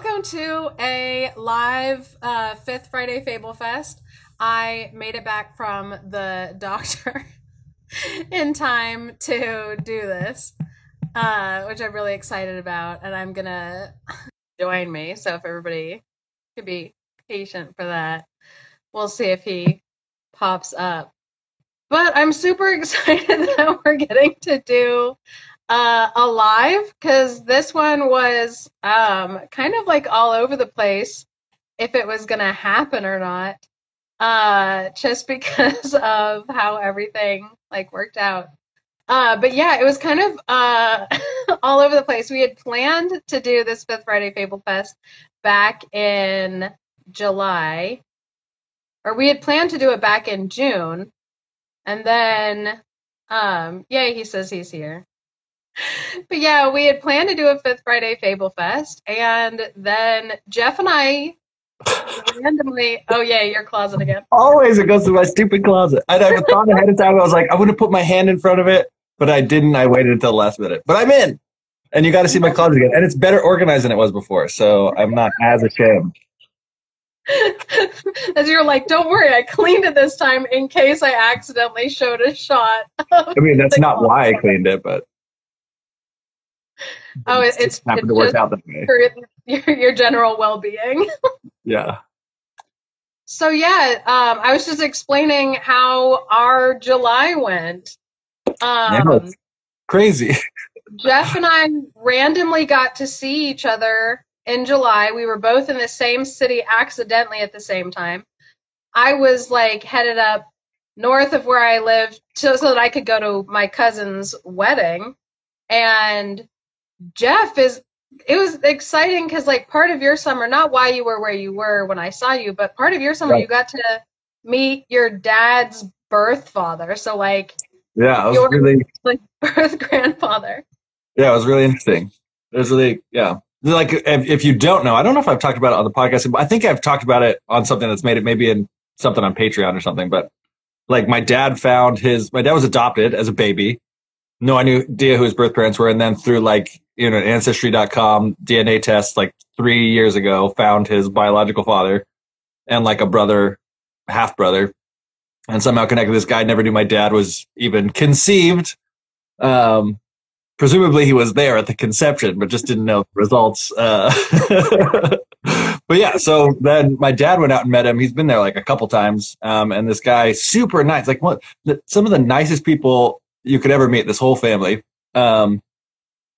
Welcome to a live uh, Fifth Friday Fable Fest. I made it back from the doctor in time to do this, uh, which I'm really excited about, and I'm gonna join me. So if everybody could be patient for that, we'll see if he pops up. But I'm super excited that we're getting to do uh, alive because this one was um, kind of like all over the place if it was going to happen or not uh, just because of how everything like worked out. Uh, but yeah it was kind of uh, all over the place. We had planned to do this fifth friday fable fest back in july or we had planned to do it back in june and then um yeah he says he's here but yeah, we had planned to do a Fifth Friday Fable Fest, and then Jeff and I randomly. Oh yeah, your closet again. Always it goes to my stupid closet. I never thought ahead of time. I was like, I want to put my hand in front of it, but I didn't. I waited until the last minute. But I'm in, and you got to see my closet again, and it's better organized than it was before, so I'm not as ashamed. As you're like, don't worry, I cleaned it this time in case I accidentally showed a shot. I mean, that's not why I cleaned it, but Oh, it's, it's happened it's to work out that way for your, your general well-being. yeah. So yeah, um, I was just explaining how our July went. Um, crazy. Jeff and I randomly got to see each other in July. We were both in the same city accidentally at the same time. I was like headed up north of where I lived so that I could go to my cousin's wedding. And Jeff is it was exciting because like part of your summer, not why you were where you were when I saw you, but part of your summer right. you got to meet your dad's birth father. So like yeah, it was your, really like birth grandfather. Yeah, it was really interesting. It was really yeah. Like if, if you don't know, I don't know if I've talked about it on the podcast. But I think I've talked about it on something that's made it maybe in something on Patreon or something. But like my dad found his my dad was adopted as a baby. No idea who his birth parents were, and then through like you know, ancestry.com DNA test like three years ago found his biological father and like a brother, half brother, and somehow connected this guy. I Never knew my dad was even conceived. Um, presumably he was there at the conception, but just didn't know the results. Uh, but yeah, so then my dad went out and met him. He's been there like a couple times. Um, and this guy, super nice, like what, some of the nicest people you could ever meet, this whole family. Um,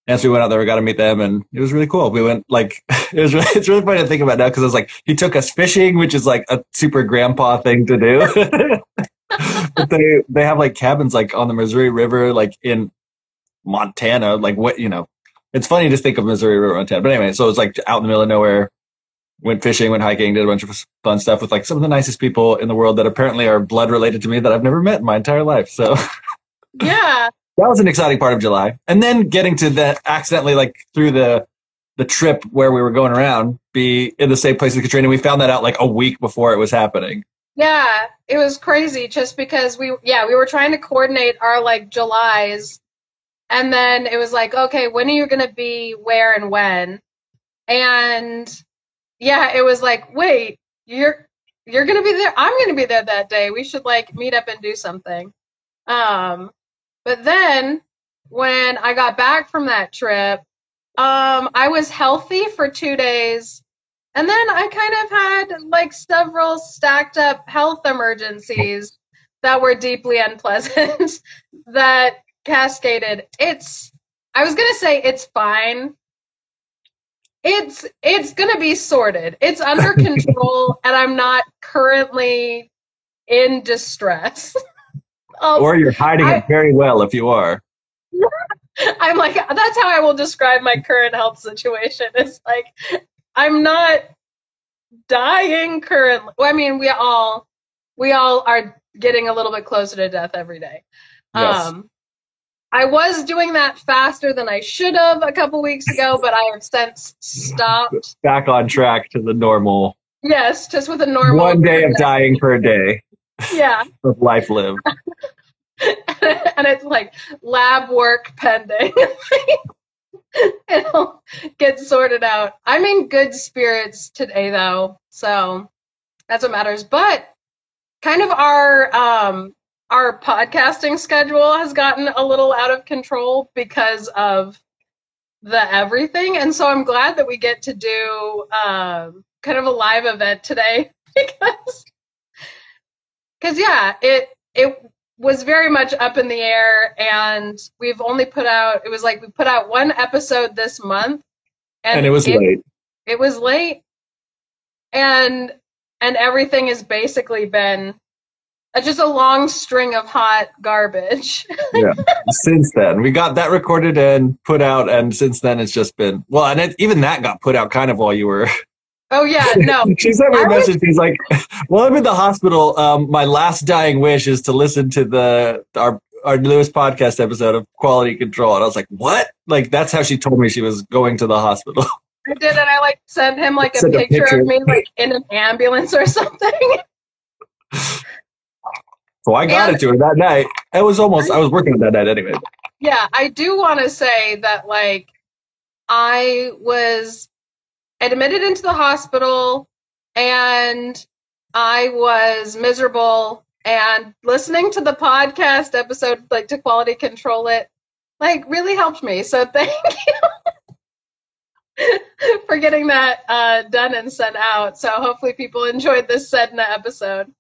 and so we went out there, we got to meet them, and it was really cool. We went like it was. Really, it's really funny to think about now because I was like, he took us fishing, which is like a super grandpa thing to do. but they they have like cabins like on the Missouri River, like in Montana. Like what you know, it's funny to think of Missouri River, Montana. But anyway, so it was like out in the middle of nowhere. Went fishing, went hiking, did a bunch of fun stuff with like some of the nicest people in the world that apparently are blood related to me that I've never met in my entire life. So yeah, that was an exciting part of July. And then getting to that accidentally like through the the trip where we were going around be in the same place as Katrina. We found that out like a week before it was happening. Yeah, it was crazy just because we yeah, we were trying to coordinate our like Julys and then it was like, okay, when are you going to be where and when? And yeah, it was like, wait, you're you're going to be there. I'm going to be there that day. We should like meet up and do something. Um but then when I got back from that trip, um, I was healthy for two days. And then I kind of had like several stacked up health emergencies that were deeply unpleasant that cascaded. It's, I was going to say it's fine. It's, it's going to be sorted. It's under control and I'm not currently in distress. Um, or you're hiding I, it very well if you are. I'm like, that's how I will describe my current health situation. It's like, I'm not dying currently. Well, I mean, we all we all are getting a little bit closer to death every day. Yes. Um, I was doing that faster than I should have a couple weeks ago, but I have since stopped. Back on track to the normal Yes, just with a normal one day of dying per day Yeah, of life lived. and it's like lab work pending. It'll get sorted out. I'm in good spirits today, though, so that's what matters. But kind of our um, our podcasting schedule has gotten a little out of control because of the everything, and so I'm glad that we get to do um, kind of a live event today because because yeah, it it was very much up in the air and we've only put out it was like we put out one episode this month And, it was late. it was late and and everything has basically been uh, just a long string of hot garbage Yeah. since then, we got that recorded and put out, and since then it's just been well, and it, even that got put out kind of while you were. Oh yeah no she sent me a message. She's like, "Well, I'm in the hospital. Um, my last dying wish is to listen to the our our newest podcast episode of Quality Control." And I was like, "What?" Like that's how she told me she was going to the hospital. i did and i like sent him like a Sent a picture, picture. of me like in an ambulance or something so I got And- it to her that night. It was almost. I was working on that night anyway. Yeah, I do want to say that like I was admitted into the hospital and I was miserable and listening to the podcast episode like to quality control it like really helped me. So thank you for getting that uh, done and sent out. So hopefully people enjoyed this Sedna episode.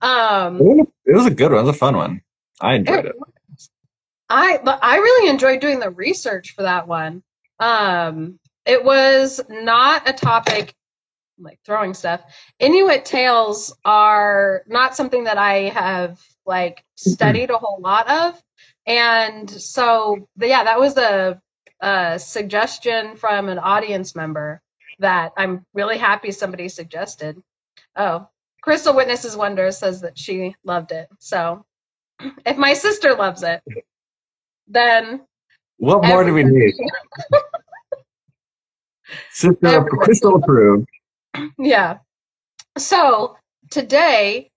Um It was a good one. It was a fun one. I enjoyed it. I but I really enjoyed doing the research for that one. Um, it was not a topic like throwing stuff. Inuit tales are not something that I have like studied a whole lot of, and so yeah, that was a, a suggestion from an audience member that I'm really happy somebody suggested. Oh, Crystal Witnesses Wonder says that she loved it. So if my sister loves it, then What more do we need? Sister Crystal approved. yeah. So today,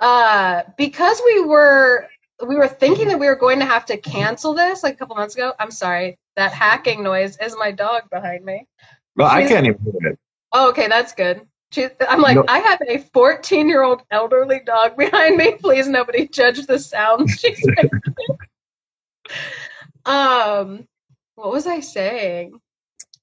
uh, because we were we were thinking that we were going to have to cancel this like a couple months ago. I'm sorry, that hacking noise is my dog behind me. Well, I can't even hear it. Oh, okay, that's good. She, I'm like, No. I have a 14 year old elderly dog behind me. Please, nobody judge the sound she's making. um, what was I saying?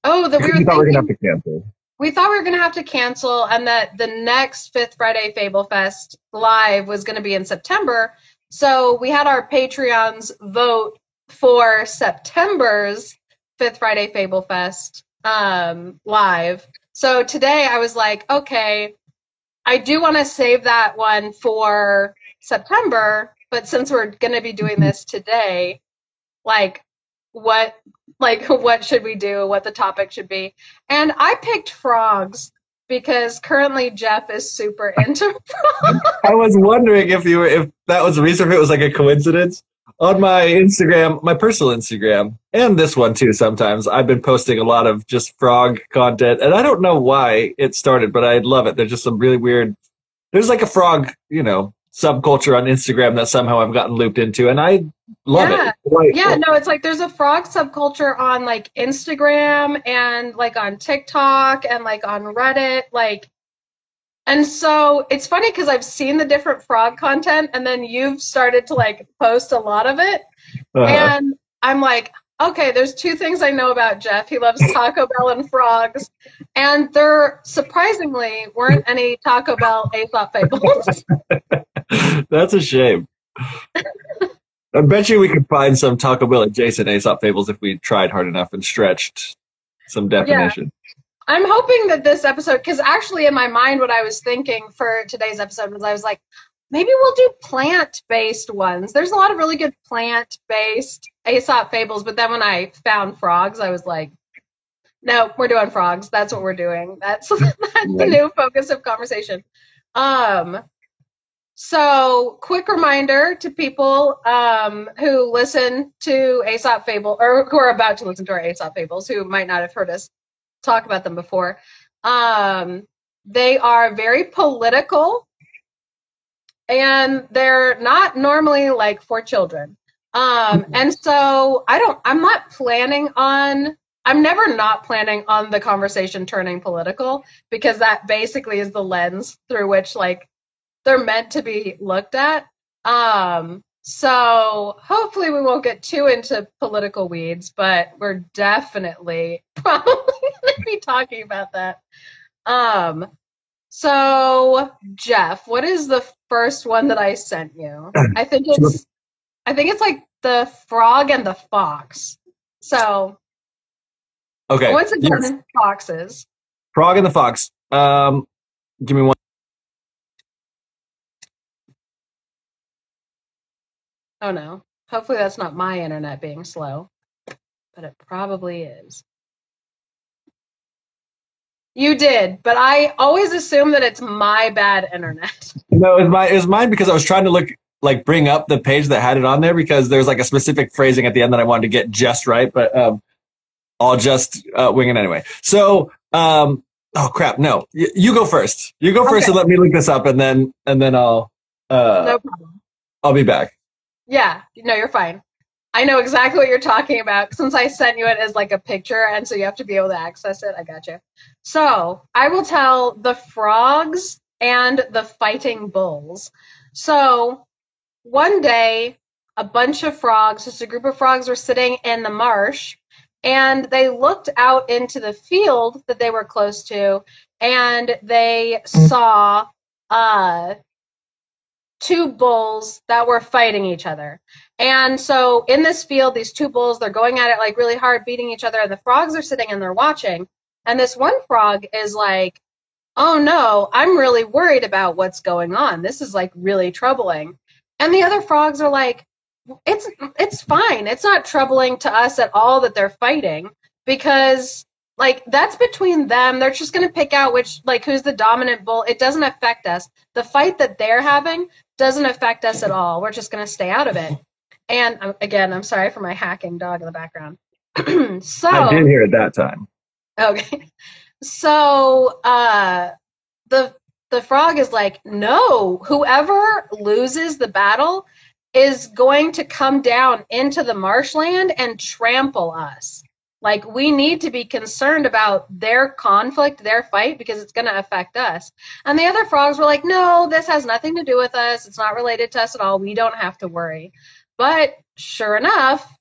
Oh, that we were we thought we were gonna have to cancel. we thought we were going to have to cancel and that the next fifth friday fable fest live was going to be in september so we had our patreons vote for september's fifth friday fable fest um, live so today i was like okay i do want to save that one for september but since we're going to be doing this today like what like what should we do what the topic should be and I picked frogs because currently Jeff is super into frogs. I was wondering if you were if that was the reason if it was like a coincidence. On my Instagram, my personal Instagram, and this one too sometimes, I've been posting a lot of just frog content. And I don't know why it started, but I love it. There's just some really weird there's like a frog, you know, subculture on Instagram that somehow I've gotten looped into and I love Yeah. it. Like, Yeah, no, it's like there's a frog subculture on like Instagram and like on TikTok and like on Reddit, like and so it's funny because I've seen the different frog content and then you've started to like post a lot of it. uh-huh. And I'm like, okay, there's two things I know about Jeff. He loves Taco Bell and frogs. And there surprisingly weren't any Taco Bell Aesop fables. That's a shame. I bet you we could find some Taco Bell adjacent Aesop fables if we tried hard enough and stretched some definition. I'm hoping that this episode, because actually in my mind, what I was thinking for today's episode was I was like, maybe we'll do plant based ones. There's a lot of really good plant based Aesop fables, but then when I found frogs, I was like, No, we're doing frogs. That's what we're doing. That's that's the new focus of conversation. Um so quick reminder to people um who listen to Aesop Fable or who are about to listen to our Aesop Fables who might not have heard us talk about them before. Um they are very political and they're not normally like for children. Um and so I don't I'm not planning on I'm never not planning on the conversation turning political because that basically is the lens through which like they're meant to be looked at. Um, so hopefully we won't get too into political weeds, but we're definitely probably going to be talking about that. Um, so Jeff, what is the first one that I sent you? I think it's I think it's like the frog and the fox. So Okay. once again, Yes. foxes. Frog and the Fox. Um, give me one. Oh no. Hopefully that's not my internet being slow, but it probably is. You did, but I always assume that it's my bad internet. No, it was my it was mine because I was trying to look like bring up the page that had it on there because there's like a specific phrasing at the end that I wanted to get just right, but um, I'll just uh, wing it anyway. So, um, oh crap, no, y- you go first. You go first Okay. and let me look this up, and then and then I'll uh, no problem. I'll be back. Yeah, no, you're fine. I know exactly what you're talking about since I sent you it as like a picture, and so you have to be able to access it. I got you. So I will tell the frogs and the fighting bulls. So one day, a bunch of frogs, just a group of frogs, were sitting in the marsh, and they looked out into the field that they were close to, and they saw uh, two bulls that were fighting each other. And so in this field, these two bulls, they're going at it like really hard, beating each other, and the frogs are sitting and they're watching. And this one frog is like, oh no, I'm really worried about what's going on. This is like really troubling. And the other frogs are like, it's it's fine. It's not troubling to us at all that they're fighting because like that's between them. They're just going to pick out which like who's the dominant bull. It doesn't affect us. The fight that they're having doesn't affect us at all. We're just going to stay out of it. And um, again, I'm sorry for my hacking dog in the background. so I did hear it that time. Okay. So uh the the frog is like, "No, whoever loses the battle is going to come down into the marshland and trample us. Like we need to be concerned about their conflict, their fight because it's going to affect us." And the other frogs were like, "No, this has nothing to do with us. It's not related to us at all. We don't have to worry." But sure enough,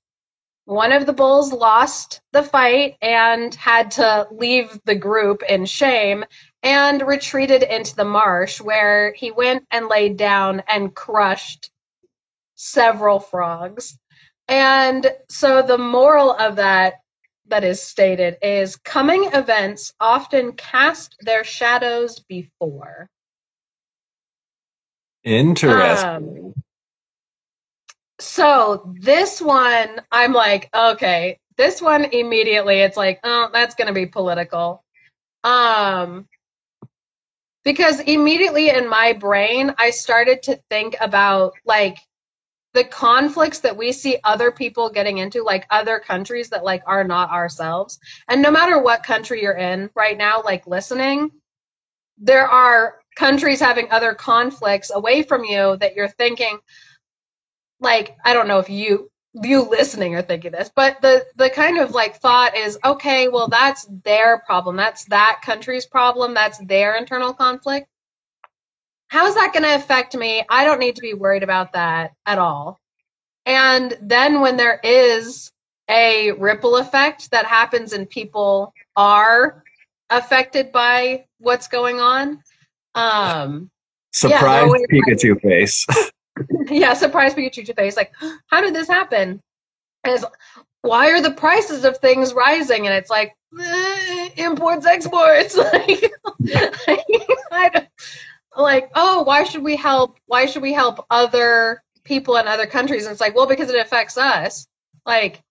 one of the bulls lost the fight and had to leave the group in shame and retreated into the marsh where he went and laid down and crushed several frogs. And so the moral of that that is stated is coming events often cast their shadows before. Interesting. Um, so this one, I'm like, okay, this one immediately, it's like, oh, that's going to be political. Um, because immediately in my brain, I started to think about like the conflicts that we see other people getting into, like other countries that like are not ourselves. And no matter what country you're in right now, like listening, there are countries having other conflicts away from you that you're thinking, like I don't know if you you listening are thinking this, but the the kind of like thought is okay, well that's their problem. That's that country's problem. That's their internal conflict. How's that going to affect me? I don't need to be worried about that at all. And then when there is a ripple effect that happens and people are affected by what's going on, um Surprise no, it's like- Pikachu face. yeah, surprise Pikachu face. Like, how did this happen? And it's, why are the prices of things rising? And it's like, eh, imports, exports. like, I don't- like, oh, why should we help? Why should we help other people in other countries? And it's like, well, because it affects us. Like,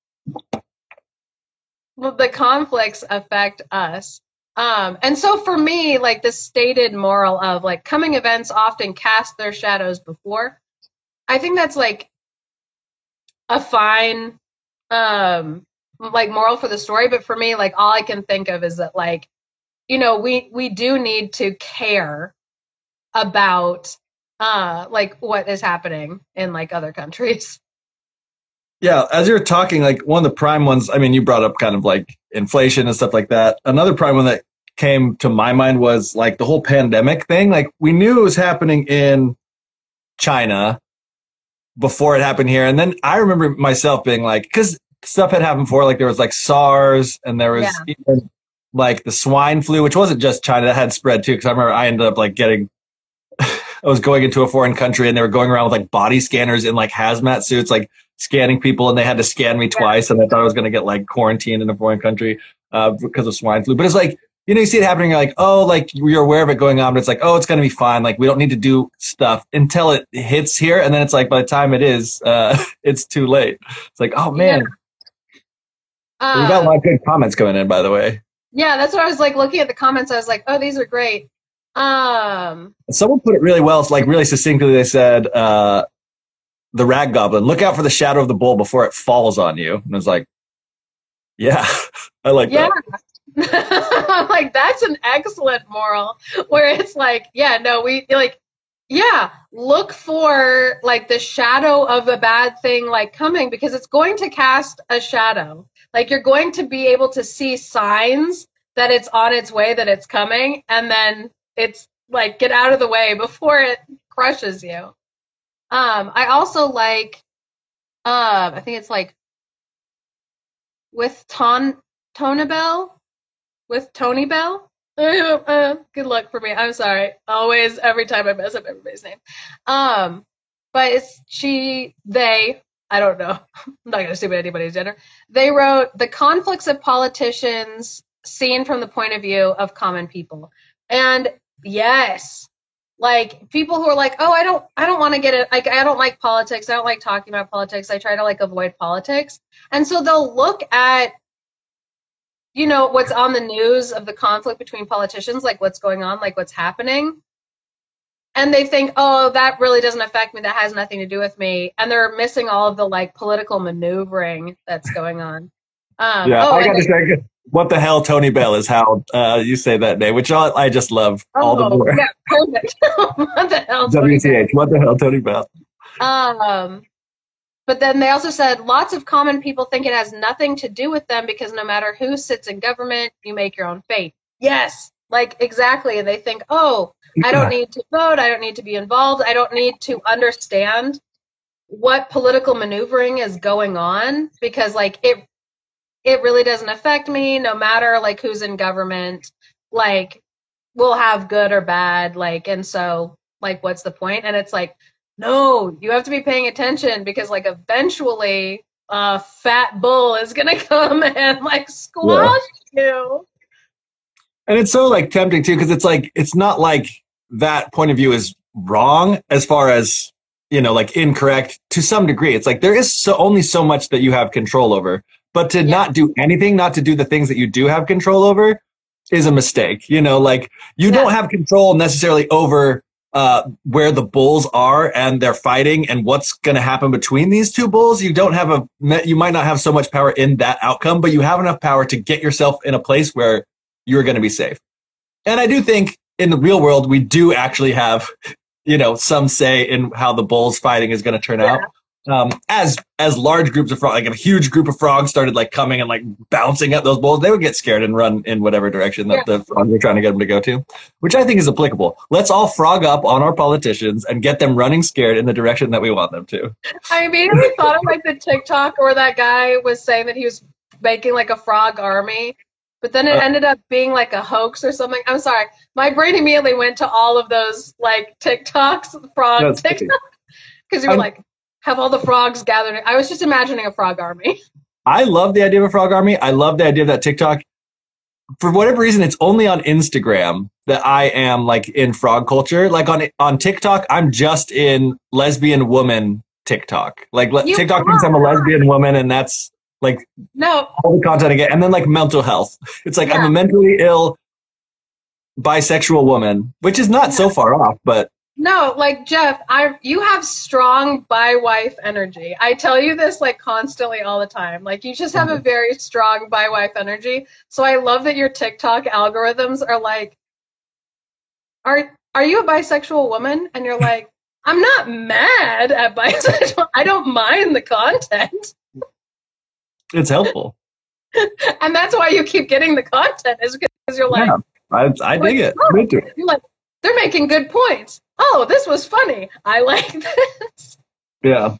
the conflicts affect us. Um, and so for me, like the stated moral of like coming events often cast their shadows before, I think that's like a fine um like moral for the story. But for me, like all I can think of is that like, you know, we we do need to care about uh like what is happening in like other countries. Yeah, as you're talking, like one of the prime ones, I mean, you brought up kind of like inflation and stuff like that. Another prime one that came to my mind was like the whole pandemic thing. Like we knew it was happening in China before it happened here. And then I remember myself being like, because stuff had happened before, like there was like SARS and there was Yeah. even like the swine flu, which wasn't just China, that had spread too. Cause I remember I ended up like getting, was going into a foreign country and they were going around with like body scanners in like hazmat suits, like scanning people and they had to scan me twice. And I thought I was going to get like quarantined in a foreign country uh, because of swine flu. But it's like, you know, you see it happening, you're like, oh, like you're aware of it going on, but it's like, oh, it's going to be fine. Like we don't need to do stuff until it hits here. And then it's like, by the time it is, uh, it's too late. It's like, oh man, Uh, we got a lot of good comments going in, by the way. yeah, that's what I was like looking at the comments. I was like, oh, these are great. Um, Someone put it really well. Like really succinctly. They said, uh, the rag goblin, look out for the shadow of the bull before it falls on you. And I was like, yeah, I like yeah. that. I'm like, that's an excellent moral where it's like, yeah, no, we like, yeah, look for like the shadow of a bad thing like coming because it's going to cast a shadow. Like you're going to be able to see signs that it's on its way, that it's coming, and then it's like get out of the way before it crushes you. Um, I also like, um, I think it's like with Ton Tonabel, with Tony Bell. Uh, good luck for me. I'm sorry. Always, every time I mess up everybody's name. Um, but it's she, they. I don't know. I'm not to assume anybody's gender. They wrote the conflicts of politicians seen from the point of view of common people, and yes, like people who are like, oh, I don't, I don't want to get it. Like, I don't like politics. I don't like talking about politics. I try to like avoid politics, and so they'll look at you know what's on the news of the conflict between politicians like what's going on like what's happening and they think oh that really doesn't affect me that has nothing to do with me and they're missing all of the like political maneuvering that's going on um, Yeah, oh, I got to say, what the hell, Tony Bell is how uh, you say that name, which I, I just love all the oh, more. yeah, perfect. what the hell Tony WTH, what the hell, Tony Bell? Um, but then they also said lots of common people think it has nothing to do with them because no matter who sits in government, you make your own fate. Yes, like exactly. And they think, oh, I don't need to vote. I don't need to be involved. I don't need to understand what political maneuvering is going on because like it it really doesn't affect me no matter like who's in government like we'll have good or bad like and so like what's the point? And it's like no you have to be paying attention because like eventually a fat bull is gonna come and like squash you. And it's so like tempting too, because it's like it's not like that point of view is wrong as far as you know, like incorrect to some degree. It's like there is so only so much that you have control over, but to Yeah. not do anything, not to do the things that you do have control over, is a mistake. You know, like you Yeah. don't have control necessarily over uh, where the bulls are and they're fighting and what's going to happen between these two bulls. You don't have a, you might not have so much power in that outcome, but you have enough power to get yourself in a place where you're going to be safe. And I do think in the real world, we do actually have, you know, some say in how the bulls fighting is going to turn out. Um, as as large groups of frogs, like a huge group of frogs started like coming and like bouncing at those bulls, they would get scared and run in whatever direction that the frogs are trying to get them to go to, which I think is applicable. Let's all frog up on our politicians and get them running scared in the direction that we want them to. I immediately thought of like the TikTok where that guy was saying that he was making like a frog army, but then it Uh. ended up being like a hoax or something. I'm sorry, my brain immediately went to all of those like TikToks, frog That's TikToks, because you were I'm- like, have all the frogs gathered. I was just imagining a frog army. I love the idea of a frog army. I love the idea of that TikTok. For whatever reason, it's only on Instagram that I am like in frog culture. Like on on TikTok, I'm just in lesbian woman TikTok. Like You TikTok thinks I'm a lesbian woman, and that's Like No, all the content again, and then like mental health. It's like I'm a mentally ill bisexual woman, which is not so far off, but No, like Jeff, I you have strong bi wife energy. I tell you this like constantly all the time. Like you just have a mm-hmm. very strong bi wife energy. So I love that your TikTok algorithms are like, are are you a bisexual woman? And you're like, I'm not mad at bisexual. I don't mind the content, it's helpful. and that's why you keep getting the content is because you're like, Yeah. I, I dig it. I'm into it. you're like, they're making good points. Oh, this was funny. I like this. Yeah.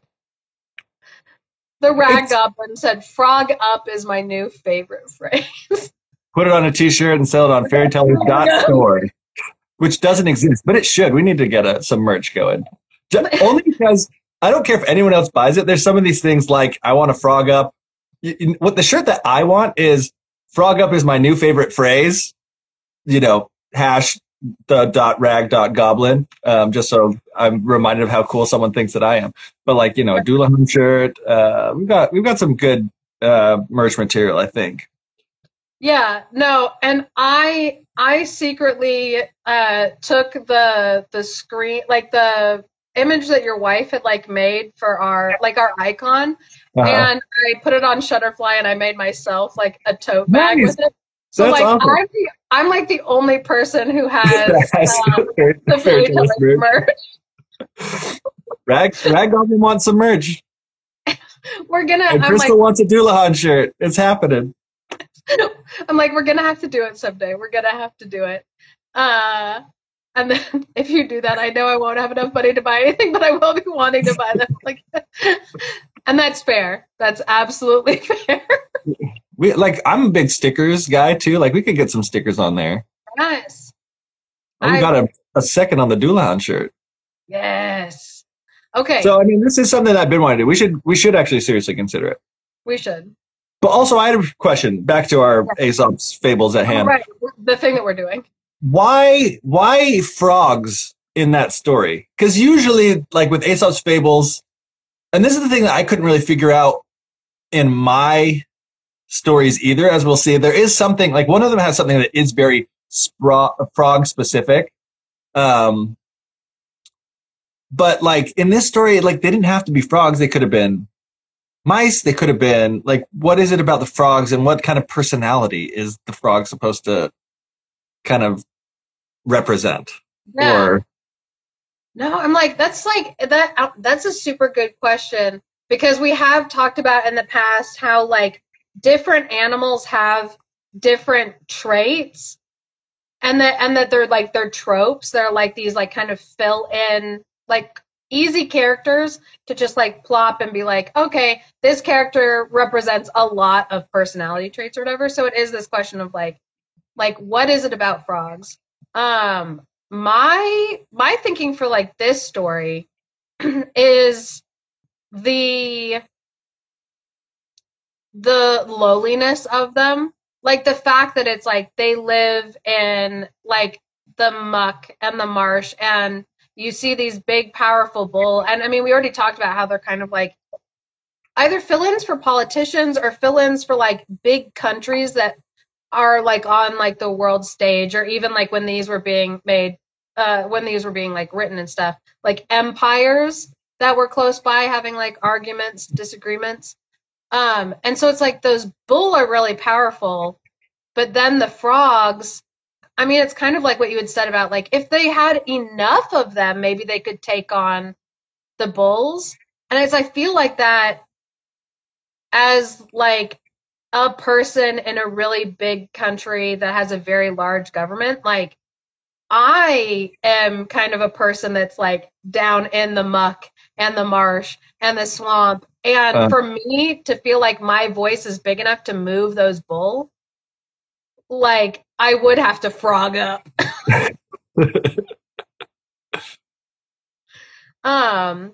The rag It's- goblin said, "Frog up is my new favorite phrase." Put it on a t-shirt and sell it on fairytellers.store, which doesn't exist, but it should. We need to get a, some merch going. Ju- Only because I don't care if anyone else buys it. There's some of these things like I want a frog up. You- you- What the shirt that I want is frog up is my new favorite phrase. You know, hash the dot rag dot goblin. Um, just so I'm reminded of how cool someone thinks that I am. But like you know, a Dullahan shirt. Uh, we've got we've got some good uh, merch material. I think. yeah, no, and I I secretly uh, took the the screen like the image that your wife had like made for our like our icon, Uh-huh. and I put it on Shutterfly, and I made myself like a tote bag Nice. with it. So That's like awesome. I'm the, I'm like the only person who has Yes, um, fair- the fair Fairy tale merch. merch. Rag Rag Goblin wants some merch, We're gonna. and I'm Crystal like, wants a Dullahan shirt. It's happening. I'm like, we're gonna have to do it someday. We're gonna have to do it. Uh, and then if you do that, I know I won't have enough money to buy anything, but I will be wanting to buy them. Like, and that's fair. That's absolutely fair. We like I'm a big stickers guy too. Like we could get some stickers on there. Yes. Oh, we I- got a, a second on the Dullahan shirt. Yes. Okay. So I mean, this is something that I've been wanting to do. We should we should actually seriously consider it. we should. But also, I had a question back to our Aesop's fables at hand. Right. The thing that we're doing. why why frogs in that story because usually like with aesop's fables and this is the thing that i couldn't really figure out in my stories either as we'll see there is something like one of them has something that is very spro- frog specific um but like in this story like they didn't have to be frogs they could have been mice they could have been like what is it about the frogs and what kind of personality is the frog supposed to kind of represent Yeah. or No, I'm like that's like that. That's a super good question because we have talked about in the past how like different animals have different traits, and that and that they're like they're tropes. They're like these like kind of fill in like easy characters to just like plop and be like, okay, this character represents a lot of personality traits or whatever. So it is this question of like, like what is it about frogs? Um, my my thinking for like this story is the the lowliness of them. Like the fact that it's like they live in like the muck and the marsh and you see these big powerful bull. And i mean we already talked about how they're kind of like either fill-ins for politicians or fill-ins for like big countries that are like on like the world stage or even like when these were being made uh when these were being like written and stuff. Like empires that were close by having like arguments disagreements um and so it's like those bull are really powerful but then the frogs i mean it's kind of like what you had said about like if they had enough of them maybe they could take on the bulls. And as i feel like that as like a person in a really big country that has a very large government like i am kind of a person that's like down in the muck and the marsh and the swamp and Uh. for me to feel like my voice is big enough to move those bull like i would have to frog up um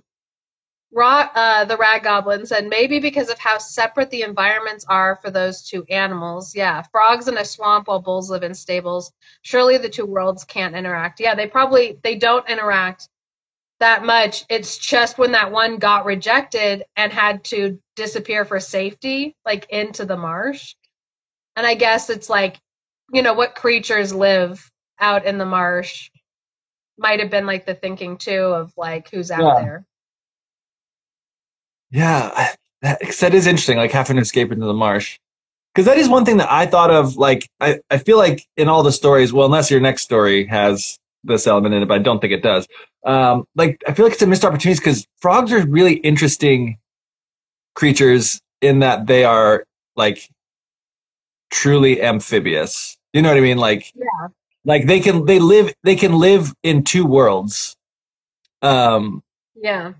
Ra- uh, the rag goblin said maybe because of how separate the environments are for those two animals. Yeah, frogs in a swamp while bulls live in stables. Surely the two worlds can't interact. Yeah, they probably they don't interact that much. It's just when that one got rejected and had to disappear for safety, like into the marsh. And I guess it's like, you know, what creatures live out in the marsh might have been like the thinking too of like who's out Yeah. there. Yeah, that, that is interesting. Like having to escape into the marsh, because that is one thing that I thought of. Like I, I feel like in all the stories, well, unless your next story has this element in it, but I don't think it does. Um, like I feel like it's a missed opportunity because frogs are really interesting creatures in that they are like truly amphibious. You know what I mean? Like, Yeah. like they can they live they can live in two worlds. Um, Yeah.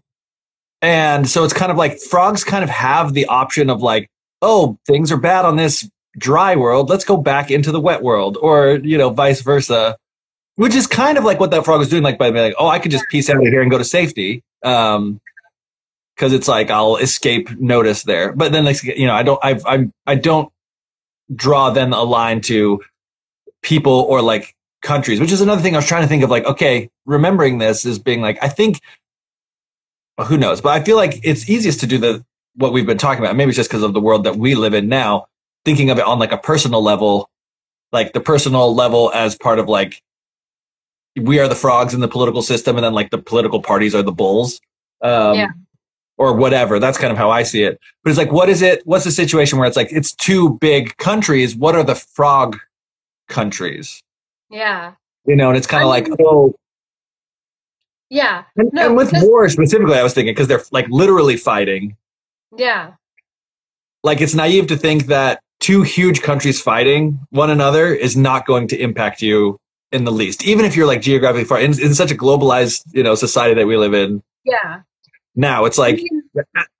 and so it's kind of like frogs kind of have the option of like, oh, things are bad on this dry world. Let's go back into the wet world, or you know, vice versa. Which is kind of like what that frog was doing, like by being like, oh, I could just piece out of here and go to safety. Um, because it's like I'll escape notice there. But then, like you know, I don't, I've, I'm, I don't draw then a line to people or like countries, which is another thing I was trying to think of. Like, okay, remembering this is being like, I think well, who knows? But I feel like it's easiest to do the what we've been talking about. Maybe it's just because of the world that we live in now. Thinking of it on like a personal level, like the personal level as part of like we are the frogs in the political system, and then like the political parties are the bulls, um, Yeah. or whatever. That's kind of how I see it. But it's like, what is it? What's the situation where it's like it's two big countries? What are the frog countries? Yeah. You know, and it's kind of like, oh, Yeah. and, No, and with war specifically, I was thinking because they're like literally fighting. Yeah. like it's naive to think that two huge countries fighting one another is not going to impact you in the least even if you're like geographically far in, in such a globalized you know society that we live in Yeah. now it's like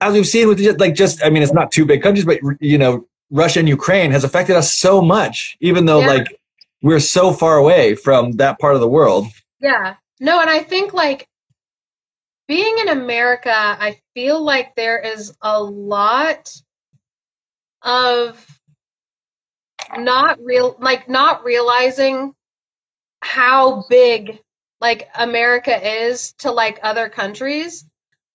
as we've seen with just, like just i mean it's not two big countries but you know russia and ukraine has affected us so much even though Yeah. like we're so far away from that part of the world Yeah. No, and I think like being in America, I feel like there is a lot of not real like not realizing how big like America is to like other countries.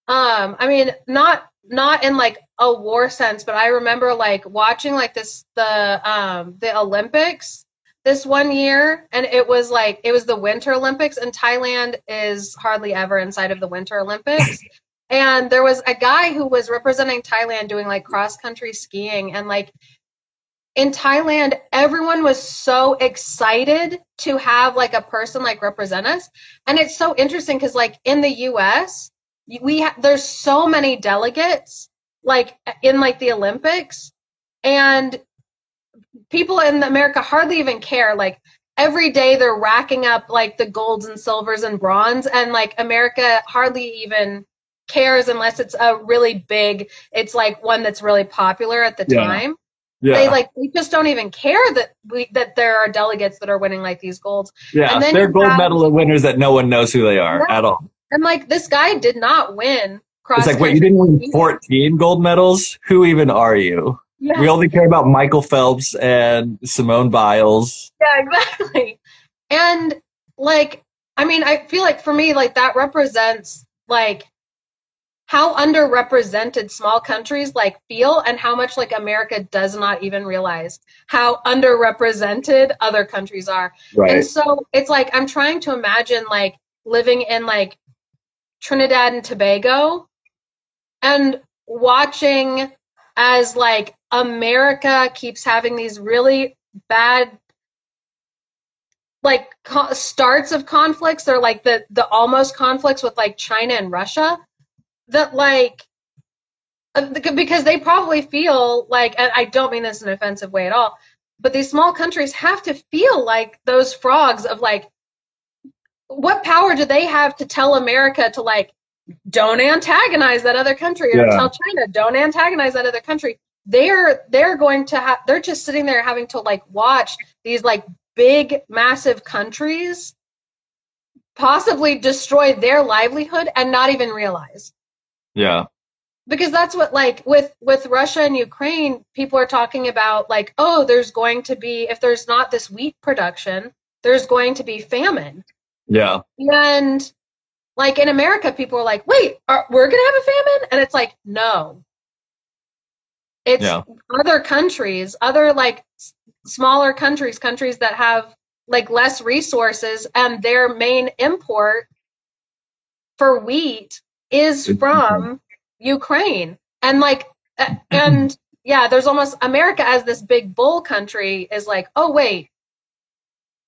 Um I mean not not in like a war sense, but I remember like watching like this the um the Olympics this one year and it was like it was the winter olympics and thailand is hardly ever inside of the winter olympics and there was a guy who was representing thailand doing like cross country skiing and like in thailand everyone was so excited to have like a person like represent us and it's so interesting because like in the us we ha- there's so many delegates like in like the olympics and people in America hardly even care. Like every day they're racking up like the golds and silvers and bronze, and like America hardly even cares unless it's a really big. It's like one that's really popular at the Yeah. time. Yeah They like we just don't even care that we that there are delegates that are winning like these golds. yeah and then they're gold have- medal winners that no one knows who they are Yeah. at all And like this guy did not win cross. it's like wait you didn't win 14 gold medals who even are you Yeah. We only care about Michael Phelps and Simone Biles. Yeah, exactly. And like, I mean, I feel like for me, like that represents like how underrepresented small countries like feel and how much like America does not even realize how underrepresented other countries are. Right. And so it's like I'm trying to imagine like living in like Trinidad and Tobago and watching as like America keeps having these really bad like co- starts of conflicts or like the the almost conflicts with like China and Russia that like because they probably feel like and I don't mean this in an offensive way at all but these small countries have to feel like those frogs of like what power do they have to tell America to like don't antagonize that other country or Yeah. tell China don't antagonize that other country they're they're going to have they're just sitting there having to like watch these like big massive countries possibly destroy their livelihood and not even realize Yeah. because that's what like with with Russia and Ukraine people are talking about like oh there's going to be if there's not this wheat production there's going to be famine Yeah. and like in America, people are like, wait, are, we're going to have a famine? And it's like, no. It's Yeah. other countries, other like s- smaller countries, countries that have like less resources, and their main import for wheat is from Ukraine. And like, and yeah, there's almost America as this big bull country is like, oh, wait.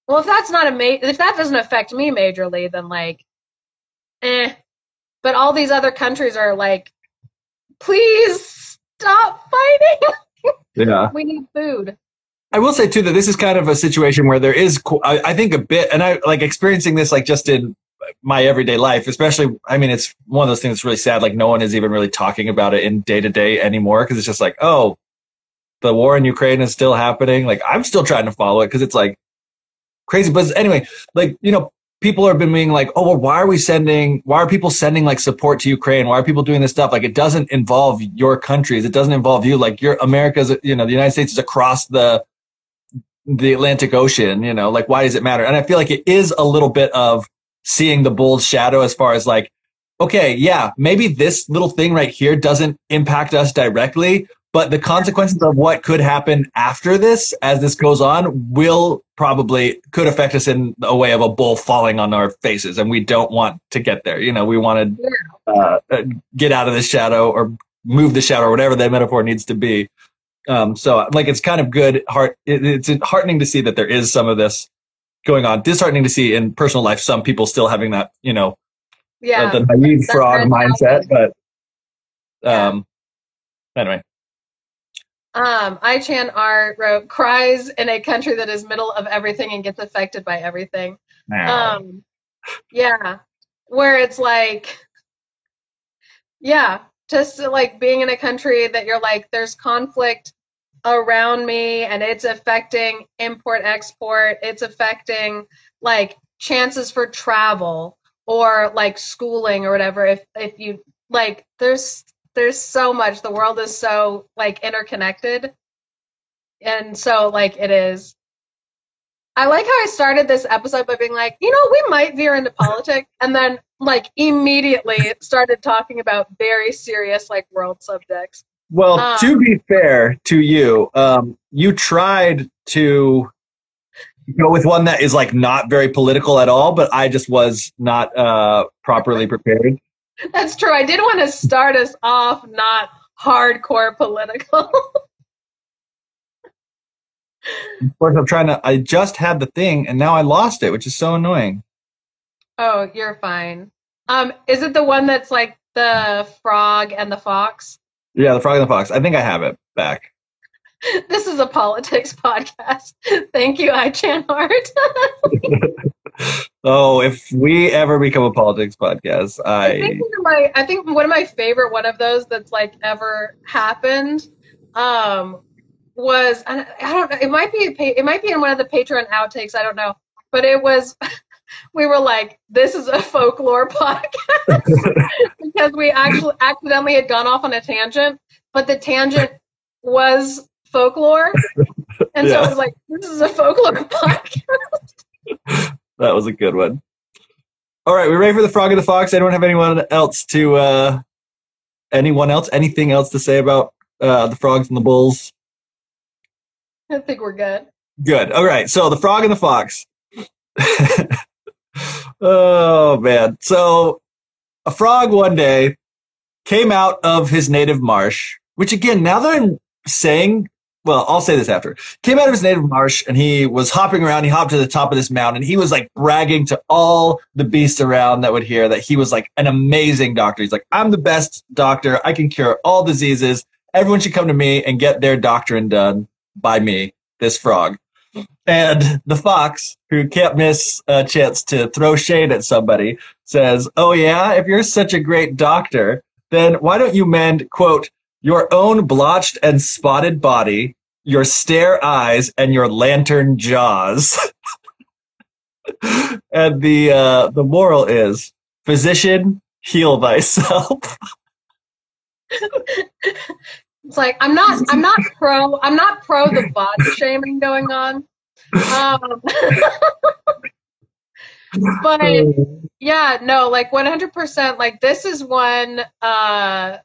Well, if that's not a ma- if that doesn't affect me majorly, then like, eh. But all these other countries are like, please stop fighting. Yeah. we need food. I will say too that this is kind of a situation where there is, I, I think, a bit, and I like experiencing this like just in my everyday life, especially. I mean, it's one of those things that's really sad. Like no one is even really talking about it in day to day anymore because it's just like, oh, the war in Ukraine is still happening. Like I'm still trying to follow it because it's like crazy. But anyway, like you know, people have been being like, oh, well, why are we sending? Why are people sending like support to Ukraine? Why are people doing this stuff? Like it doesn't involve your countries. It doesn't involve you. Like your America's, you know, the United States is across the the Atlantic Ocean, you know, like why does it matter? And I feel like it is a little bit of seeing the bull's shadow as far as like, okay, yeah, maybe this little thing right here doesn't impact us directly, but the consequences of what could happen after this, as this goes on, will probably could affect us in a way of a bull falling on our faces, and we don't want to get there. You know, we want to uh, uh, get out of the shadow or move the shadow or whatever that metaphor needs to be. Um, so like it's kind of good heart. It, it's heartening to see that there is some of this going on. Disheartening to see in personal life some people still having that you know Yeah. uh, the naive frog mindset. But um, Yeah. anyway, Um, I Chan R wrote cries in a country that is middle of everything and gets affected by everything. Um, yeah, where it's like, yeah, just like being in a country that you're like, there's conflict around me and it's affecting import export. It's affecting like chances for travel or like schooling or whatever. If if you like, there's there's so much. The world is so like interconnected, and so like it is. I like how I started this episode by being like, you know, we might veer into politics, and then like immediately started talking about very serious like world subjects. Well, um, to be fair to you, um, you tried to go with one that is like not very political at all, but I just was not uh, properly prepared. That's true. I did want to start us off not hardcore political. Of course, I'm trying to. I just had the thing, and now I lost it, which is so annoying. oh, you're fine. Um, is it the one that's like the frog and the fox? Yeah, the frog and the fox. I think I have it back. This is a politics podcast. Thank you, I Chan Art. Oh, if we ever become a politics podcast, I I think one of my I think one of my favorite one of those that's like ever happened um was I, I don't know it might be a it might be in one of the Patreon outtakes I don't know but it was we were like this is a folklore podcast because we actually accidentally had gone off on a tangent but the tangent was folklore and so Yeah. it was like this is a folklore podcast that was a good one. All right, we're ready for the frog and the fox? Anyone have anyone else to uh anyone else anything else to say about uh the frogs and the bulls? I think we're good Good. All right. So the frog and the fox. Oh man. So a frog one day came out of his native marsh, which again, now that I'm saying, well, I'll say this after. Came out of his native marsh and he was hopping around. He hopped to the top of this mountain. And he was like bragging to all the beasts around that would hear that he was like an amazing doctor. He's like, I'm the best doctor. I can cure all diseases. Everyone should come to me and get their doctrine done by me, this frog. And the fox, who can't miss a chance to throw shade at somebody, says, Oh, yeah, if you're such a great doctor, then why don't you mend, quote, your own blotched and spotted body, your stare eyes, and your lantern jaws? and the, uh, the moral is, physician, heal thyself. It's like I'm not I'm not pro I'm not pro the body shaming going on. Um, but yeah, no, like 100%. Like this is one uh,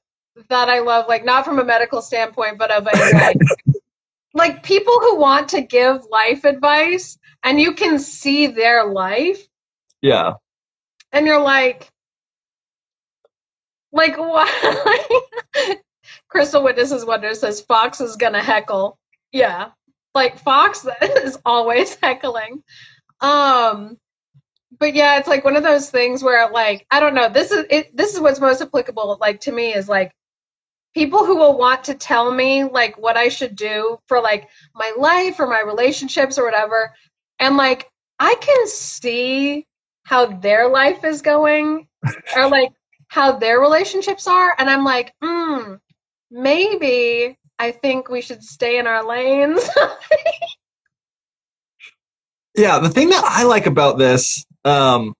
that I love, like not from a medical standpoint, but of a like, like people who want to give life advice and you can see their life yeah. and you're like, like why? Crystal Witnesses Wonder says Fox is gonna heckle. Yeah, like Fox is always heckling. Um, but yeah, it's like one of those things where like I don't know. This is it. This is what's most applicable. Like to me is like people who will want to tell me like what I should do for like my life or my relationships or whatever, and like I can see how their life is going or like how their relationships are, and I'm like, hmm, maybe I think we should stay in our lanes. Yeah, the thing that I like about this um,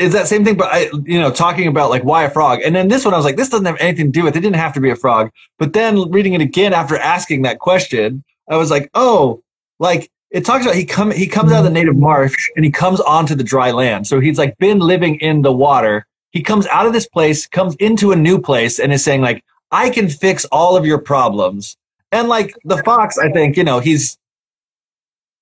is that same thing, but I, you know, talking about like why a frog, and then this one I was like, this doesn't have anything to do with. It It didn't have to be a frog. But then reading it again after asking that question, I was like, oh, like it talks about he come he comes out of the native marsh and he comes onto the dry land. So he's like been living in the water. He comes out of this place, comes into a new place, and is saying like, I can fix all of your problems. And like the fox, I think you know he's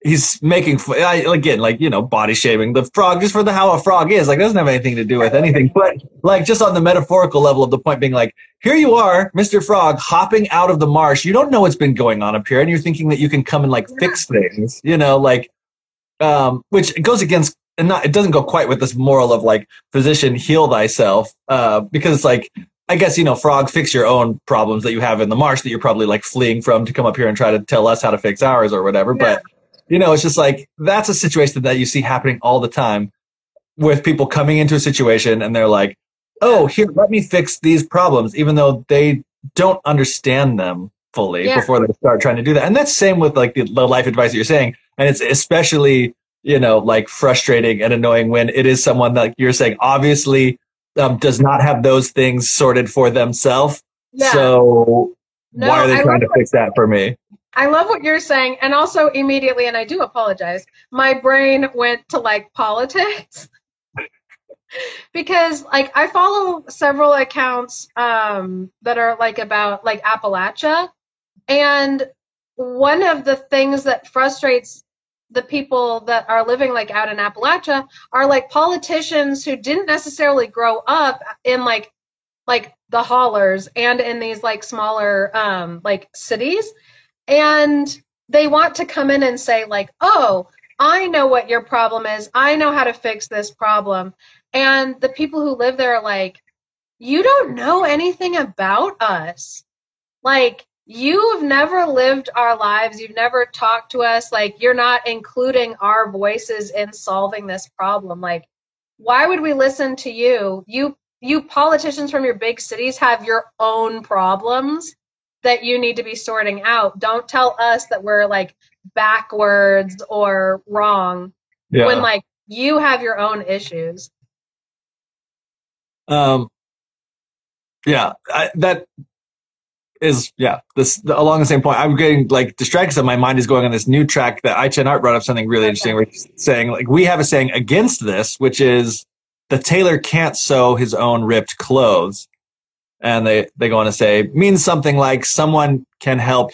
he's making I, again like you know body shaming the frog just for the how a frog is. Like doesn't have anything to do with anything. But like just on the metaphorical level of the point being like here you are mr frog hopping out of the marsh. You don't know what's been going on up here and you're thinking that you can come and like fix things you know like um which goes against and not it doesn't go quite with this moral of like physician heal thyself uh because it's like I guess you know, frog, fix your own problems that you have in the marsh that you're probably like fleeing from to come up here and try to tell us how to fix ours or whatever. Yeah. But you know, it's just like that's a situation that you see happening all the time with people coming into a situation and they're like, "Oh, here, let me fix these problems," even though they don't understand them fully Yeah. before they start trying to do that. And that's same with like the, the life advice that you're saying, and it's especially you know like frustrating and annoying when it is someone that you're saying obviously um, does not have those things sorted for themselves. yeah. So No, why are they I trying to fix that for me? I love what you're saying. And also, immediately, and I do apologize, my brain went to like politics. because like I follow several accounts um, that are like about like Appalachia. And one of the things that frustrates the people that are living like out in Appalachia are like politicians who didn't necessarily grow up in like like the hollers and in these like smaller um like cities. And they want to come in and say like oh i know what your problem is. I know how to fix this problem. And the people who live there are like you don't know anything about us. Like you've never lived our lives. You've never talked to us. Like you're not including our voices in solving this problem. Like why would we listen to you? You you politicians from your big cities have your own problems that you need to be sorting out. Don't tell us that we're like backwards or wrong Yeah. when like you have your own issues. Um, yeah, I, that is yeah. This along the same point. I'm getting like distracted. So my mind is going on this new track that I Chen Art brought up something really interesting. Where he's saying like we have a saying against this, which is the tailor can't sew his own ripped clothes, and they they go on to say means something like someone can help.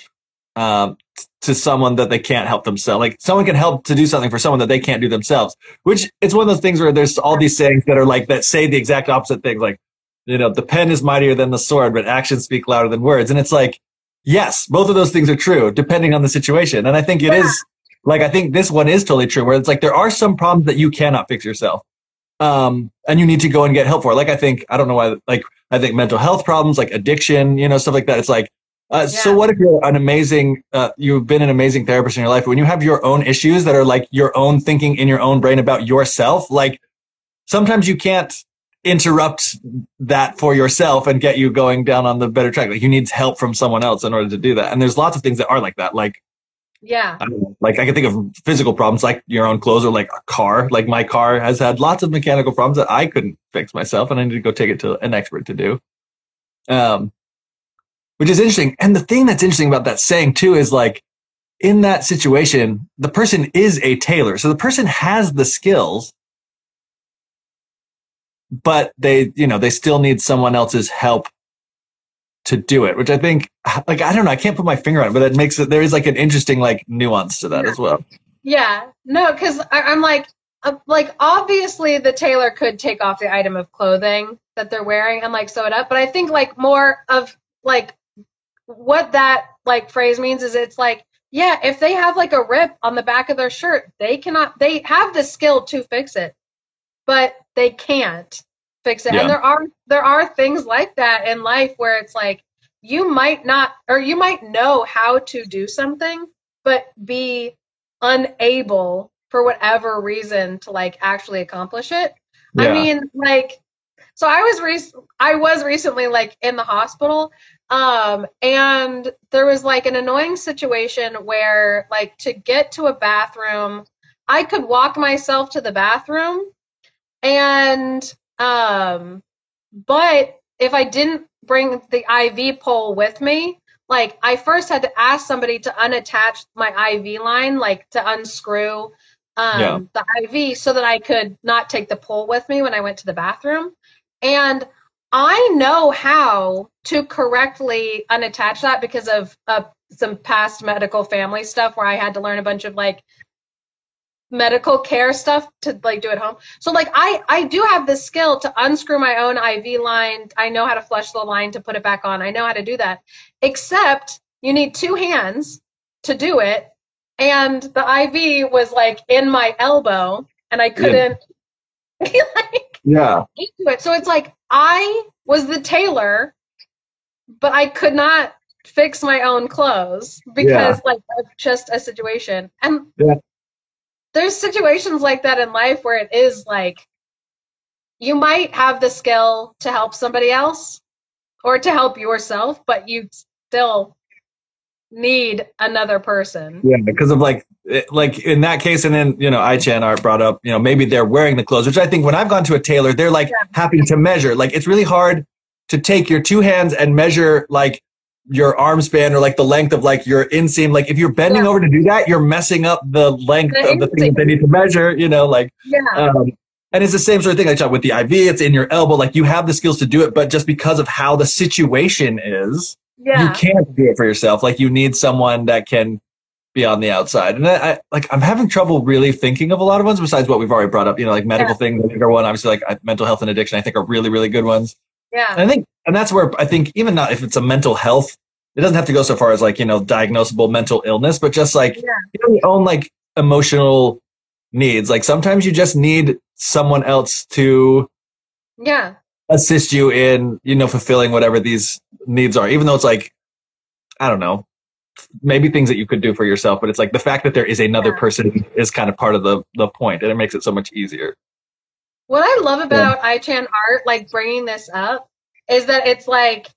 Um, to someone that they can't help themselves. Like someone can help to do something for someone that they can't do themselves. Which it's one of those things where there's all these sayings that are like that say the exact opposite things. Like you know, the pen is mightier than the sword, but actions speak louder than words. And it's like, yes, both of those things are true depending on the situation. And I think it is like, I think this one is totally true where it's like, there are some problems that you cannot fix yourself. Um, and you need to go and get help for. Like, I think, I don't know why, like, I think mental health problems, like addiction, you know, stuff like that. It's like, uh, so what if you're an amazing, uh, you've been an amazing therapist in your life, but when you have your own issues that are like your own thinking in your own brain about yourself, like sometimes you can't interrupt that for yourself and get you going down on the better track. Like you need help from someone else in order to do that. And there's lots of things that are like that. Like, yeah I like I can think of physical problems like your own clothes or like a car. Like my car has had lots of mechanical problems that I couldn't fix myself and I need to go take it to an expert to do. Um, which is interesting. And the thing that's interesting about that saying too is like in that situation, the person is a tailor. So the person has the skills but they, you know, they still need someone else's help to do it, which I think, like, I don't know, I can't put my finger on it, but it makes it, there is like an interesting, like, nuance to that as well. Yeah, no, because I'm like, uh, like obviously the tailor could take off the item of clothing that they're wearing and like sew it up, but I think like more of like what that like phrase means is it's like yeah, if they have like a rip on the back of their shirt, they cannot. They have the skill to fix it, but they can't fix it. Yeah. And there are there are things like that in life where it's like you might not or you might know how to do something, but be unable for whatever reason to like actually accomplish it. I mean, like, so I was rec- I was recently like in the hospital, um, and there was like an annoying situation where like to get to a bathroom, I could walk myself to the bathroom, and um, but if I didn't bring the IV pole with me, like I first had to ask somebody to unattach my IV line, like to unscrew um, Yeah. the IV so that I could not take the pole with me when I went to the bathroom. And I know how to correctly unattach that because of uh, some past medical family stuff where I had to learn a bunch of like medical care stuff to like do at home. So like I I do have the skill to unscrew my own IV line. I know how to flush the line to put it back on. I know how to do that. Except you need two hands to do it and the IV was like in my elbow and I couldn't like Yeah. into it. So it's like I was the tailor but I could not fix my own clothes because like just a situation. And Yeah. There's situations like that in life where it is like you might have the skill to help somebody else or to help yourself, but you still need another person. Yeah, because of like, like in that case, and then you know, I Ichan Art brought up, you know, maybe they're wearing the clothes, which I think when I've gone to a tailor, they're like having to measure. Like it's really hard to take your two hands and measure like your arm span or like the length of like your inseam. Like if you're bending Yeah. over to do that, you're messing up the length The of the thing that they need to measure. You know, like Yeah. um, and it's the same sort of thing like with the IV. It's in your elbow. Like you have the skills to do it, but just because of how the situation is, yeah. you can't do it for yourself. Like you need someone that can be on the outside. And I, I like I'm having trouble really thinking of a lot of ones besides what we've already brought up. You know, like medical Yeah. things. I are one. Obviously, like mental health and addiction. I think are really really good ones. Yeah. And I think and that's where I think even not if it's a mental health, it doesn't have to go so far as like you know diagnosable mental illness, but just like Yeah. you know, your own like emotional needs. Like sometimes you just need someone else to Yeah. assist you in you know fulfilling whatever these needs are even though it's like i don't know maybe things that you could do for yourself but it's like the fact that there is another Yeah. person is kind of part of the the point and it makes it so much easier What I love about iChan art, like bringing this up, is that it's like,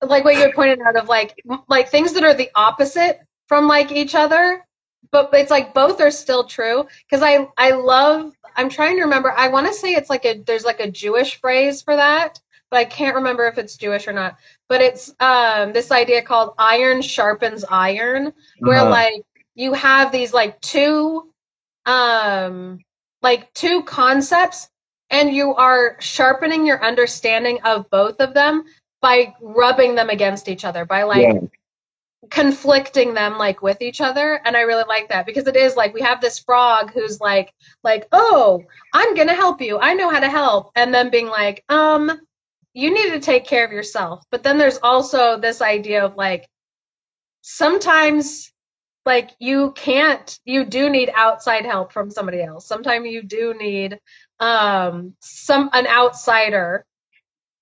like what you pointed out of like, like things that are the opposite from like each other, but it's like both are still true. Because I, I love. I'm trying to remember. I want to say it's like a there's like a Jewish phrase for that, but I can't remember if it's Jewish or not. But it's um this idea called iron sharpens iron, where Uh-huh. like you have these like two um like two concepts and you are sharpening your understanding of both of them by rubbing them against each other by like Yeah. conflicting them like with each other and i really like that because it is like we have this frog who's like like oh i'm gonna help you. I know how to help. And then being like um you need to take care of yourself. But then there's also this idea of like sometimes like you can't you do need outside help from somebody else. Sometimes you do need um some an outsider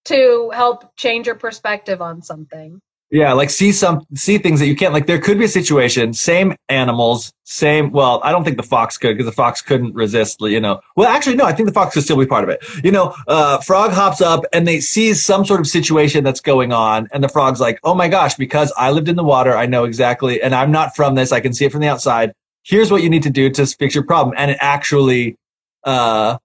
to help change your perspective on something yeah like see some see things that you can't like there could be a situation same animals same well i don't think the fox could because the fox couldn't resist you know. Well actually no i think the fox could still be part of it. You know uh frog hops up and they sees some sort of situation that's going on and the frog's like oh my gosh because i lived in the water i know exactly and i'm not from this i can see it from the outside. Here's what you need to do to fix your problem. And it actually uh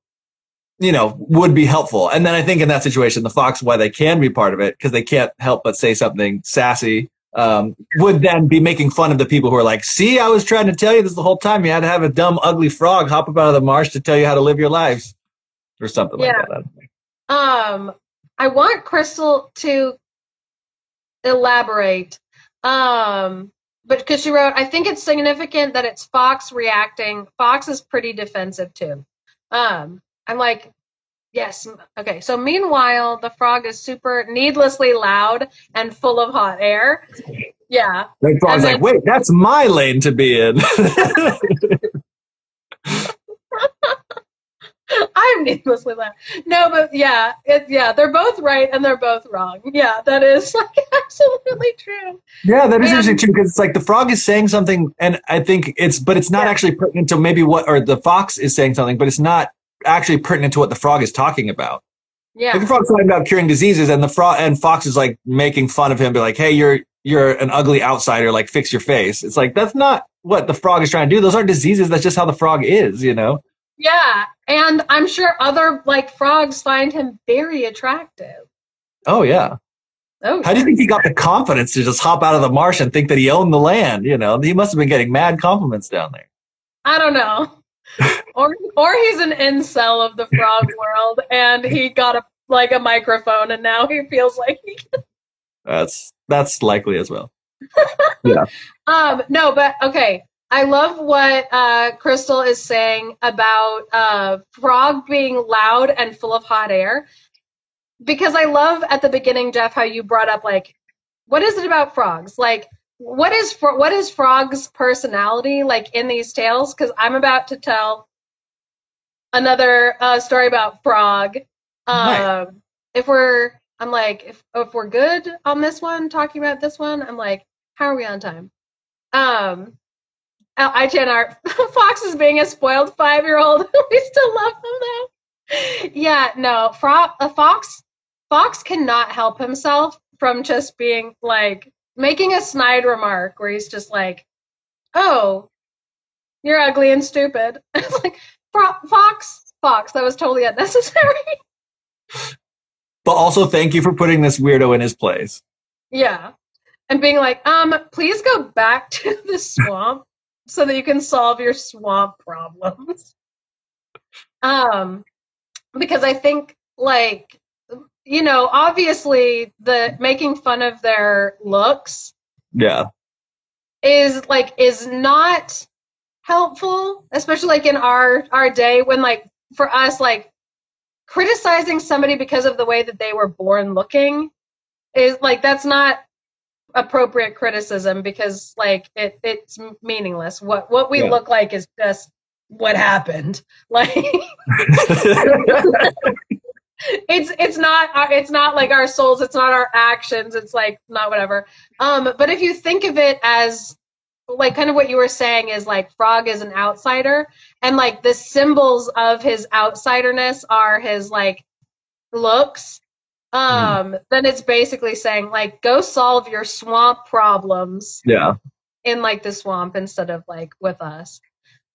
you know, would be helpful. And then I think in that situation, the fox, why they can be part of it, because they can't help but say something sassy, um, would then be making fun of the people who are like, see, I was trying to tell you this the whole time. You had to have a dumb, ugly frog hop up out of the marsh to tell you how to live your lives. or something Yeah. like that. Um, I want Crystal to elaborate. Um, but because she wrote, I think it's significant that it's Fox reacting. Fox is pretty defensive too. Um, I'm like, yes, okay. So meanwhile, the frog is super needlessly loud and full of hot air. Yeah, Like Frog's And like, wait, that's my lane to be in. I'm needlessly loud. No, but yeah, it, yeah, they're both right and they're both wrong. Yeah, that is like absolutely true. yeah, that is Yeah. interesting too because it's like the frog is saying something, and I think it's, but it's not Yeah. actually pertinent to maybe what, or the fox is saying something, but it's not actually pertinent to what the frog is talking about. Yeah. Like the frog's talking about curing diseases, and the frog and Fox is like making fun of him, be like, "Hey, you're you're an ugly outsider. Like, fix your face." It's like that's not what the frog is trying to do. Those aren't diseases. That's just how the frog is, you know. Yeah, and I'm sure other like frogs find him very attractive. Oh yeah. Oh, How do you think he got the confidence to just hop out of the marsh and think that he owned the land? You know, he must have been getting mad compliments down there. I don't know. Or or he's an incel of the frog world, and he got a like a microphone, and now he feels like he. That's that's likely as well. yeah. Um, no, but okay. I love what uh, Crystal is saying about uh, frog being loud and full of hot air, because I love at the beginning, Jeff, how you brought up like, what is it about frogs? Like, what is what is frog's personality like in these tales? Because I'm about to tell another uh, story about frog. Um, Nice. If we're, I'm like, if if we're good on this one, talking about this one, I'm like, how are we on time? Um, uh, IGNR, Fox is being a spoiled five year old. we still love him though. Yeah, no, Fro- uh, Fox, Fox cannot help himself from just being like making a snide remark where he's just like, "Oh, you're ugly and stupid." it's like Fox, Fox, that was totally unnecessary. But also, thank you for putting this weirdo in his place. Yeah. And being like, um, please go back to the swamp so that you can solve your swamp problems. Um, because I think like you know, obviously the making fun of their looks Yeah, is like is not helpful, especially like in our our day when like for us like criticizing somebody because of the way that they were born looking is like that's not appropriate criticism because like it it's meaningless. What what we Yeah. look like is just what happened. Like it's it's not our- it's not like our souls it's not our actions it's like not whatever um but if you think of it as like kind of what you were saying is like frog is an outsider and like the symbols of his outsiderness are his like looks um then it's basically saying like go solve your swamp problems yeah. in like the swamp instead of like with us.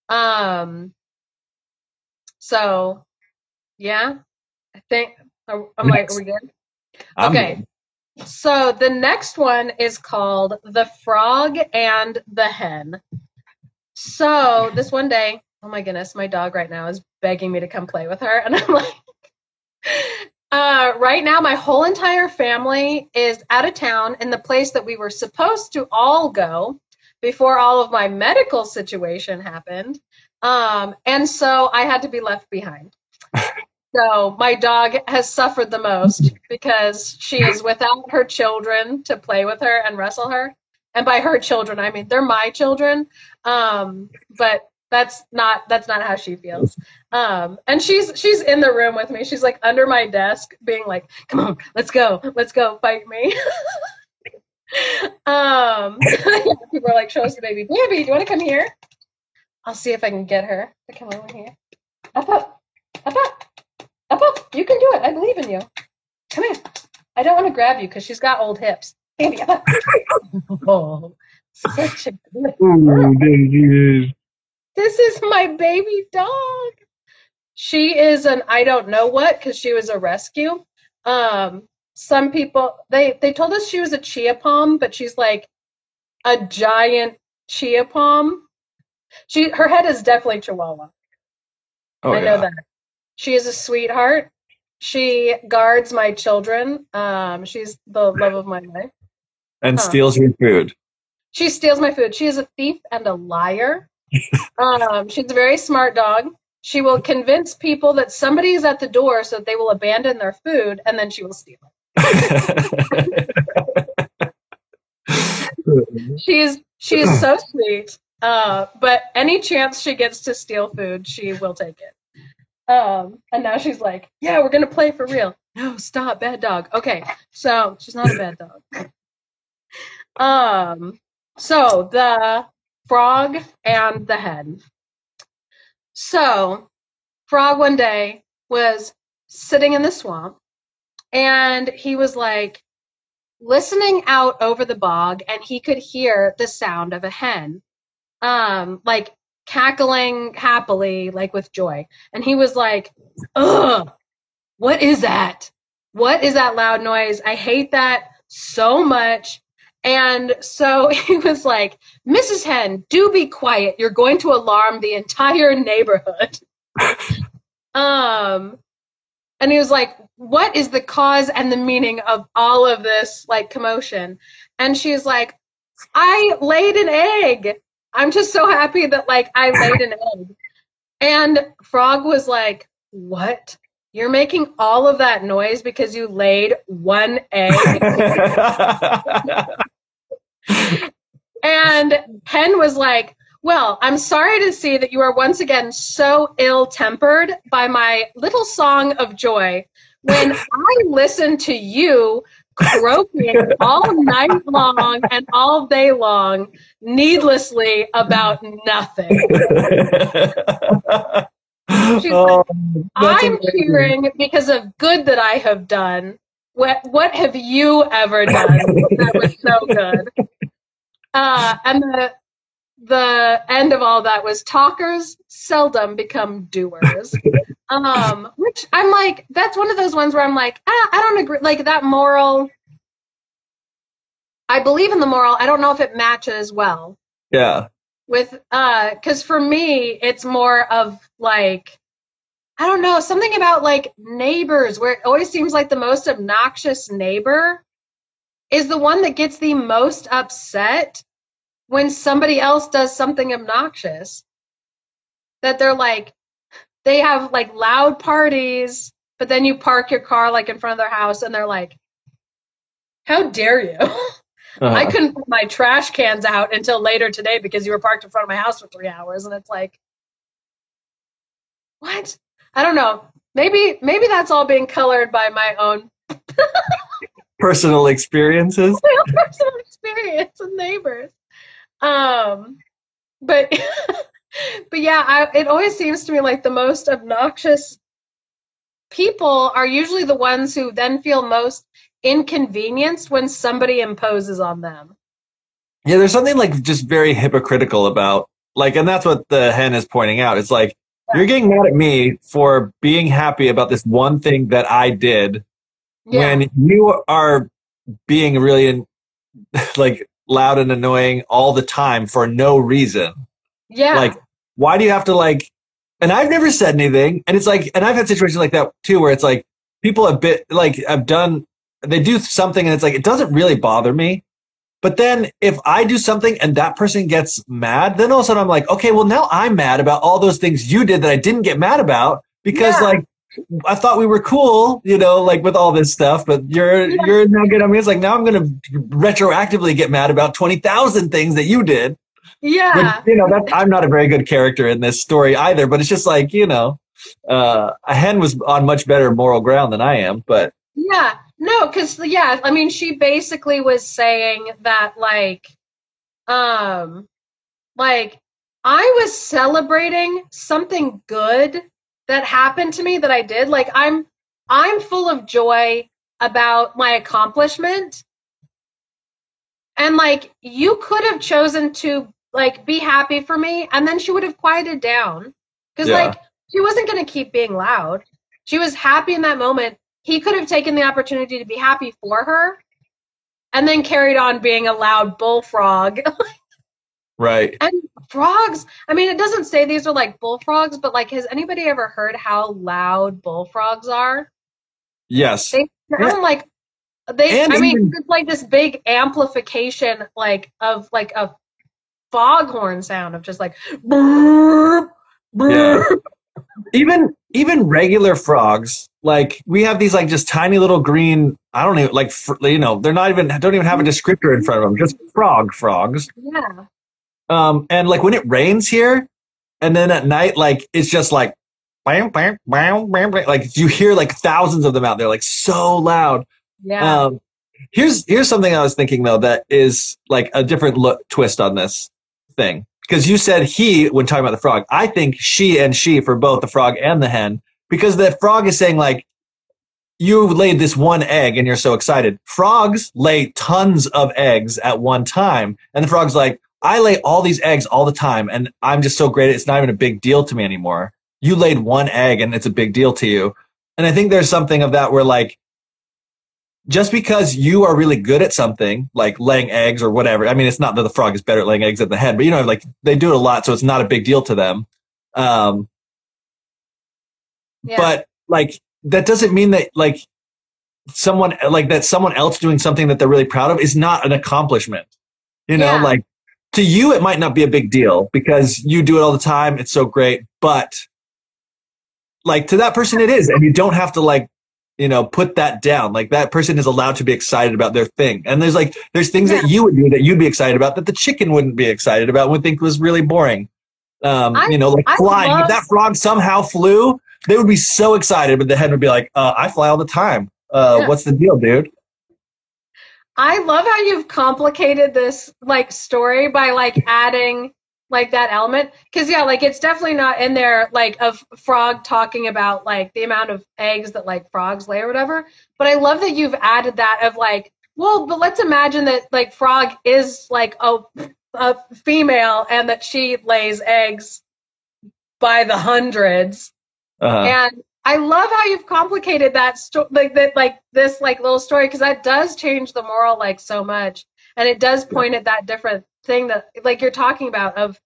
Um so yeah, I think are- I'm like, are we good? I'm Okay. So the next one is called The Frog and the Hen. So this one day, oh my goodness, my dog right now is begging me to come play with her. And I'm like, uh, right now, my whole entire family is out of town in the place that we were supposed to all go before all of my medical situation happened. Um, and so I had to be left behind. So my dog has suffered the most because she is without her children to play with her and wrestle her. And by her children, I mean they're my children. Um, but that's not that's not how she feels. Um, and she's she's in the room with me. She's like under my desk, being like, "Come on, let's go, let's go, fight me." um, people are like, "Show us the baby, baby. Do you want to come here?" I'll see if I can get her to come over here. Up, up, up, up. Up, up. You can do it. I believe in you. Come here. I don't want to grab you because she's got old hips. Baby, up, up. oh, such a good Ooh. This is my baby dog. She is an I don't know what because she was a rescue. Um, some people they they told us she was a chia palm, but she's like a giant chia palm. She her head is definitely Chihuahua. Oh, I know yeah. that. She is a sweetheart. She guards my children. Um, she's the love of my life. And Huh. steals your food. She steals my food. She is a thief and a liar. um, she's a very smart dog. She will convince people that somebody is at the door so that they will abandon their food and then she will steal it. She is she is so sweet. Uh, but any chance she gets to steal food, she will take it. Um, and now she's like, "Yeah, we're gonna play for real." No, stop, bad dog. Okay, so she's not a bad dog. Um, so the frog and the hen. So, frog one day was sitting in the swamp, and he was like, listening out over the bog and he could hear the sound of a hen um like cackling happily like with joy. And he was like ugh what is that? What is that loud noise? I hate that so much. And so he was like mrs hen do be quiet. You're going to alarm the entire neighborhood. Um and he was like what is the cause and the meaning of all of this like commotion? And she's like i laid an egg i'm just so happy that like i laid an egg. And frog was like what? You're making all of that noise because you laid one egg? And hen was like well i'm sorry to see that you are once again so ill-tempered by my little song of joy. When I listen to you croaking all night long and all day long, needlessly about nothing. oh, that's I'm amazing. cheering because of good that I have done. What what have you ever done that was so good? Uh, and the the end of all that was talkers seldom become doers. Um, which I'm like, that's one of those ones where I'm like, ah, I don't agree. Like that moral, I believe in the moral. I don't know if it matches well Yeah. with, uh, because for me, it's more of like, I don't know, something about like neighbors where it always seems like the most obnoxious neighbor is the one that gets the most upset when somebody else does something obnoxious. That they're like, they have like loud parties, but then you park your car like in front of their house and they're like, how dare you? Uh-huh. I couldn't put my trash cans out until later today because you were parked in front of my house for three hours. And it's like, what? I don't know. Maybe maybe that's all being colored by my own Personal experiences. my own personal experience with neighbors. Um, but but yeah, I, it always seems to me like the most obnoxious people are usually the ones who then feel most inconvenienced when somebody imposes on them. Yeah, there's something like just very hypocritical about like, and that's what the hen is pointing out. It's like you're getting mad at me for being happy about this one thing that I did Yeah. when you are being really like loud and annoying all the time for no reason. Yeah. Like, why do you have to like? And I've never said anything, and it's like, and I've had situations like that too, where it's like people have bit like I've done, they do something, and it's like it doesn't really bother me. But then if I do something and that person gets mad, then all of a sudden I'm like, okay, well now I'm mad about all those things you did that I didn't get mad about because Yeah. like I thought we were cool, you know, like with all this stuff, but you're Yeah. you're now good. I mean, it's like now I'm gonna retroactively get mad about twenty thousand things that you did. Yeah. Which, you know, that I'm not a very good character in this story either, but it's just like, you know, uh, a hen was on much better moral ground than I am, but Yeah, no, because yeah, I mean, she basically was saying that like, um, like I was celebrating something good that happened to me that I did. Like I'm, I'm full of joy about my accomplishment, and like you could have chosen to like be happy for me, and then she would have quieted down because Yeah. like she wasn't going to keep being loud. She was happy in that moment he could have taken the opportunity to be happy for her and then carried on being a loud bullfrog Right. And frogs, I mean, it doesn't say these are like bullfrogs, but like, has anybody ever heard how loud bullfrogs are? Yes. They sound like they. And I mean, even- it's like this big amplification, like of like a foghorn sound of just like. Burp, burp. even even regular frogs like we have these like just tiny little green i don't even like fr- you know they're not even don't even have a descriptor in front of them just frog frogs Yeah. um and like when it rains here and then at night like it's just like bam, bam, bam, bam, bam, like you hear like thousands of them out there like so loud Yeah. um here's here's something i was thinking though that is like a different look twist on this thing. Because you said he when talking about the frog i think she and she for both the frog and the hen because the frog is saying like you laid this one egg and you're so excited. Frogs lay tons of eggs at one time and the frog's like i lay all these eggs all the time and i'm just so great it's not even a big deal to me anymore. You laid one egg and it's a big deal to you. And i think there's something of that where like just because you are really good at something like laying eggs or whatever i mean it's not that the frog is better at laying eggs than the hen but you know like they do it a lot so it's not a big deal to them um yeah. but like that doesn't mean that like someone like that someone else doing something that they're really proud of is not an accomplishment you know Yeah. like to you it might not be a big deal because you do it all the time it's so great but like to that person it is and you don't have to like you know put that down. Like that person is allowed to be excited about their thing. And there's like there's things that you would do that you'd be excited about that the chicken wouldn't be excited about would think was really boring. Um I- you know like I flying. Love- if that frog somehow flew they would be so excited but the head would be like uh, i fly all the time. Uh Yeah. what's the deal dude? I love how you've complicated this like story by like adding like that element. Because yeah like it's definitely not in there like of frog talking about like the amount of eggs that like frogs lay or whatever. But i love that you've added that of like well but let's imagine that like frog is like a, a female and that she lays eggs by the hundreds. Uh and I love how you've complicated that sto- like that like this like little story because that does change the moral like so much. And it does point at that different thing that like you're talking about of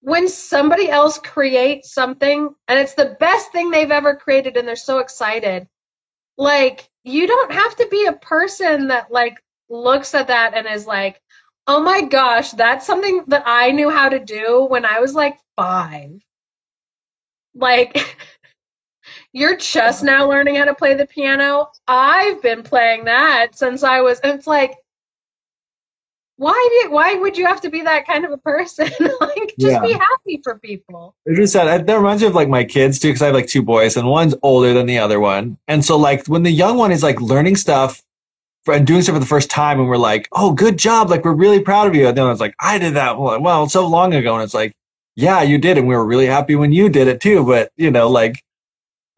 when somebody else creates something and it's the best thing they've ever created and they're so excited like you don't have to be a person that like looks at that and is like oh my gosh that's something that i knew how to do when i was like 5 like you're just now learning how to play the piano. I've been playing that since I was. And it's like, why do you, why would you have to be that kind of a person? like, just Yeah. be happy for people. It's just sad. That reminds me of like my kids too, because I have like two boys, and one's older than the other one. And so like when the young one is like learning stuff for, and doing stuff for the first time, and we're like, "Oh, good job! Like we're really proud of you." And then it's like, "I did that well, well so long ago," and it's like, "Yeah, you did, and we were really happy when you did it too." But you know, like.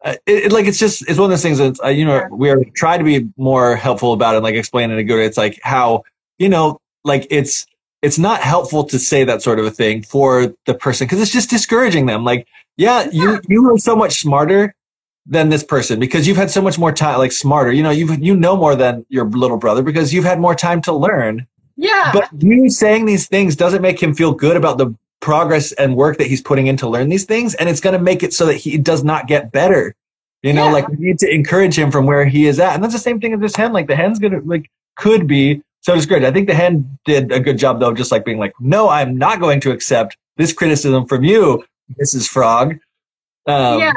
uh, It, it- like it's just it's one of those things that uh, you know we are trying to be more helpful about it, and like explain it a good. It's like how you know like it's it's not helpful to say that sort of a thing for the person because it's just discouraging them. Like, yeah, you you are so much smarter than this person because you've had so much more time, like smarter. You know, you you know more than your little brother because you've had more time to learn. Yeah. But you saying these things doesn't make him feel good about the progress and work that he's putting in to learn these things, and it's going to make it so that he does not get better. You know, Yeah. like we need to encourage him from where he is at, and that's the same thing as this hen. Like the hen's gonna like could be so it's great. I think the hen did a good job though, just like being like, no, I'm not going to accept this criticism from you, Mrs. Frog. Um, yeah.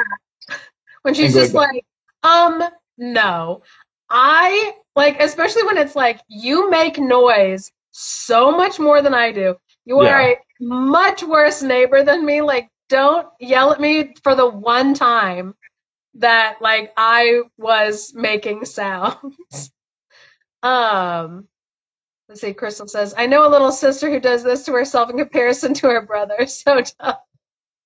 When she's just like, um, no. I like, especially when it's like, you make noise so much more than I do. You are Yeah. a much worse neighbor than me. Like, don't yell at me for the one time that like I was making sounds. um let's see, Crystal says, I know a little sister who does this to herself in comparison to her brother. So tough.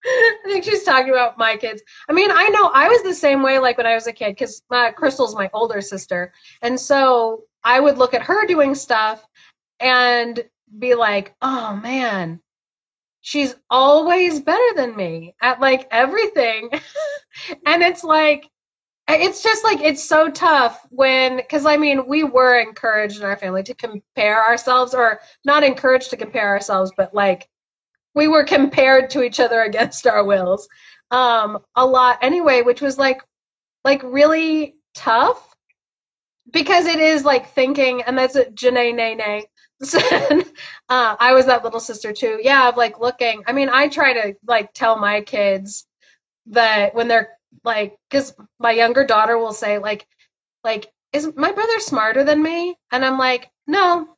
I think she's talking about my kids. I mean, I know I was the same way like when I was a kid because Crystal's my older sister. And so I would look at her doing stuff and be like, oh man, she's always better than me at like everything. and it's like, it's just like, it's so tough when, because I mean, we were encouraged in our family to compare ourselves, or not encouraged to compare ourselves, but like, we were compared to each other against our wills um a lot anyway which was like like really tough because it is like thinking and that's a Janae Nene said uh, I was that little sister too yeah of like looking. I mean I try to like tell my kids that when they're like because my younger daughter will say like like is my brother smarter than me? And I'm like no.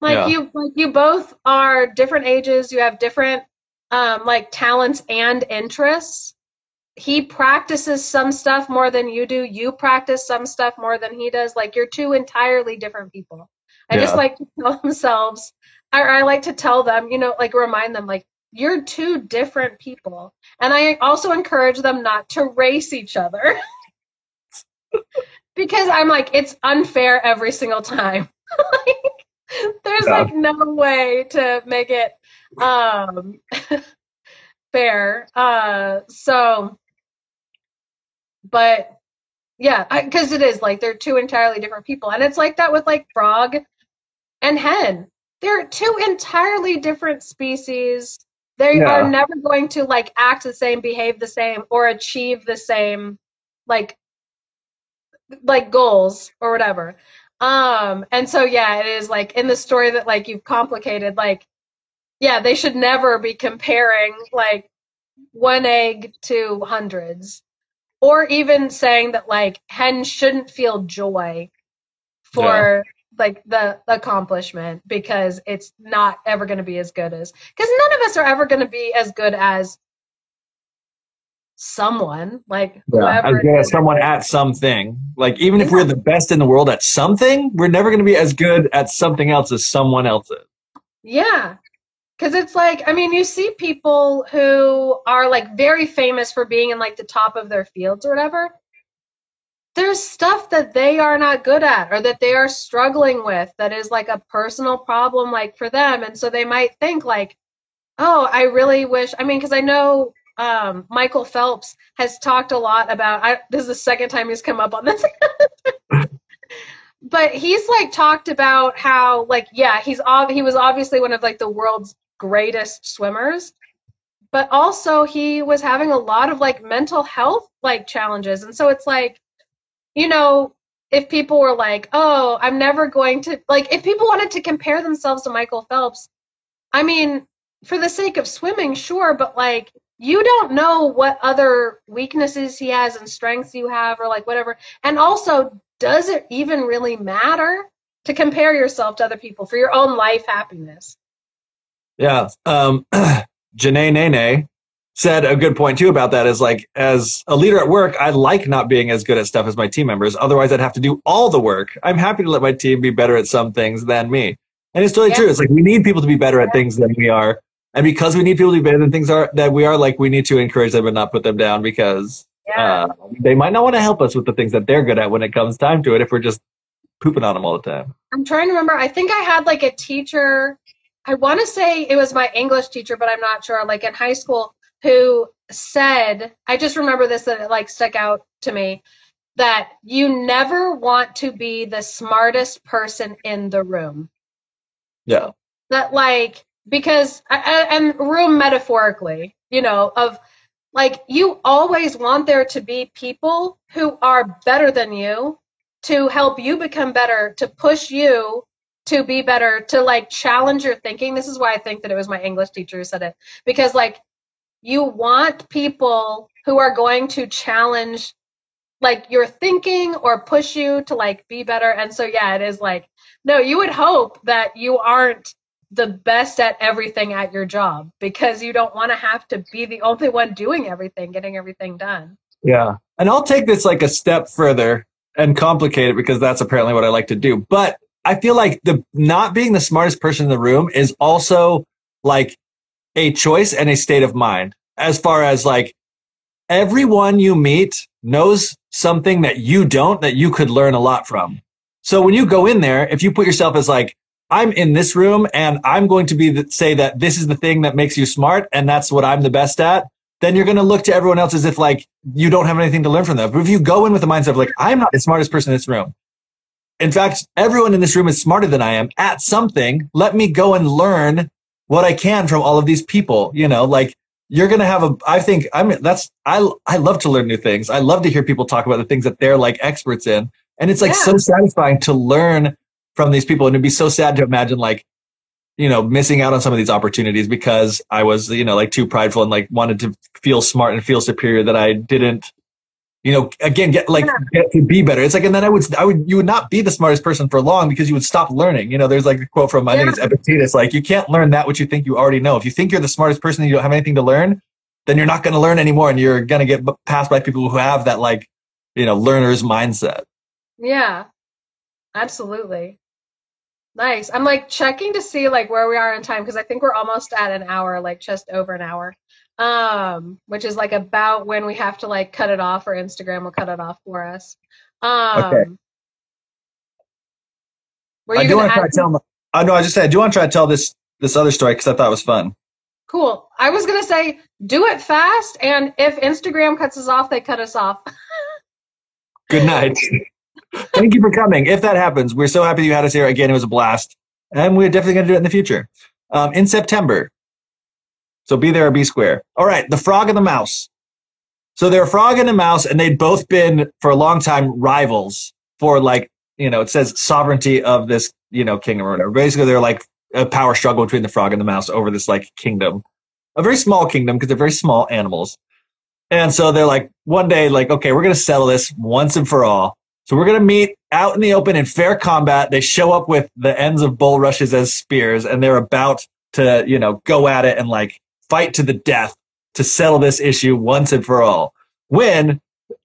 Like Yeah. you like you both are different ages you have different um like talents and interests. He practices some stuff more than you do you practice some stuff more than he does like you're two entirely different people. I just like to tell themselves or i like to tell them you know like remind them like you're two different people and i also encourage them not to race each other. Because i'm like it's unfair every single time. Like, there's Yeah. like no way to make it um fair. Uh so but yeah because it is like they're two entirely different people. And it's like that with like frog and hen. They're two entirely different species they Yeah. are never going to like act the same behave the same or achieve the same like like goals or whatever. Um and so yeah it is like in the story that like you've complicated like yeah they should never be comparing like one egg to hundreds. Or even saying that like hen shouldn't feel joy for like the accomplishment because it's not ever going to be as good as because none of us are ever going to be as good as someone like Yeah, as good as someone at something. Like even if we're the best in the world at something, we're never going to be as good at something else as someone else is. Yeah. Cuz it's like I mean you see people who are like very famous for being in like the top of their fields or whatever. There's stuff that they are not good at or that they are struggling with that is like a personal problem like for them. And so they might think like oh, I really wish I mean cuz I know um, Michael Phelps has talked a lot about I, this is the second time he's come up on this. But he's like talked about how like yeah he's ob- he was obviously one of like the world's greatest swimmers but also he was having a lot of like mental health like challenges. And so it's like you know if people were like oh i'm never going to like if people wanted to compare themselves to michael phelps i mean for the sake of swimming sure but like you don't know what other weaknesses he has and strengths you have or like whatever and also does it even really matter to compare yourself to other people for your own life happiness Yeah. Um, Janae Nene said a good point too about that is like, as a leader at work, I like not being as good at stuff as my team members. Otherwise, I'd have to do all the work. I'm happy to let my team be better at some things than me. And it's totally Yeah. true. It's like we need people to be better at things than we are. And because we need people to be better than things are that we are, like we need to encourage them and not put them down because yeah uh, they might not want to help us with the things that they're good at when it comes time to it if we're just pooping on them all the time. i'm trying to remember i think i had like a teacher i want to say it was my english teacher but i'm not sure like in high school who said i just remember this that it like stuck out to me that you never want to be the smartest person in the room Yeah. that like because and room metaphorically you know of like you always want there to be people who are better than you to help you become better to push you to be better to like challenge your thinking this is why i think that it was my english teacher who said it because like you want people who are going to challenge like your thinking or push you to like be better and so yeah it is like no you would hope that you aren't the best at everything at your job because you don't want to have to be the only one doing everything getting everything done Yeah. And I'll take this like a step further and complicate it because that's apparently what I like to do. But I feel like the not being the smartest person in the room is also like a choice and a state of mind as far as like everyone you meet knows something that you don't that you could learn a lot from. So when you go in there, if you put yourself as like, I'm in this room and I'm going to be the, say that this is the thing that makes you smart and that's what I'm the best at, then you're going to look to everyone else as if like you don't have anything to learn from them. But if you go in with the mindset of like, I'm not the smartest person in this room. In fact, everyone in this room is smarter than I am at something. Let me go and learn what I can from all of these people. You know, like you're gonna have a. I think I mean that's I I love to learn new things. I love to hear people talk about the things that they're like experts in, and it's like Yeah. so satisfying to learn from these people. And it'd be so sad to imagine like you know missing out on some of these opportunities because I was you know like too prideful and like wanted to feel smart and feel superior that I didn't you know again get like get to be better. It's like and then i would i would you would not be the smartest person for long because you would stop learning. You know there's like a quote from i think it's epictetus like you can't learn that which you think you already know. If you think you're the smartest person and you don't have anything to learn then you're not going to learn anymore and you're going to get passed by people who have that like you know learner's mindset. Yeah, absolutely. Nice. I'm like checking to see like where we are in time because I think we're almost at an hour, like just over an hour. Um, which is like about when we have to like cut it off or Instagram will cut it off for us. Um Okay. I do want to try to tell my, i know i just said i do want to try to tell this this other story because i thought it was fun cool. I was gonna say do it fast and if Instagram cuts us off, they cut us off. good night thank you for coming if that happens we're so happy you had us here again it was a blast and we're definitely going to do it in the future um, in september so be there or be square. All right the frog and the mouse. So they're a frog and a mouse and they'd both been for a long time rivals for like you know it says sovereignty of this you know kingdom or whatever. Basically they're like a power struggle between the frog and the mouse over this like kingdom. A very small kingdom because they're very small animals. And so they're like, one day, like, okay, we're to settle this once and for all. So we're to meet out in the open in fair combat. They show up with the ends of bulrushes as spears and they're about to, you know, go at it and like fight to the death to settle this issue once and for all. When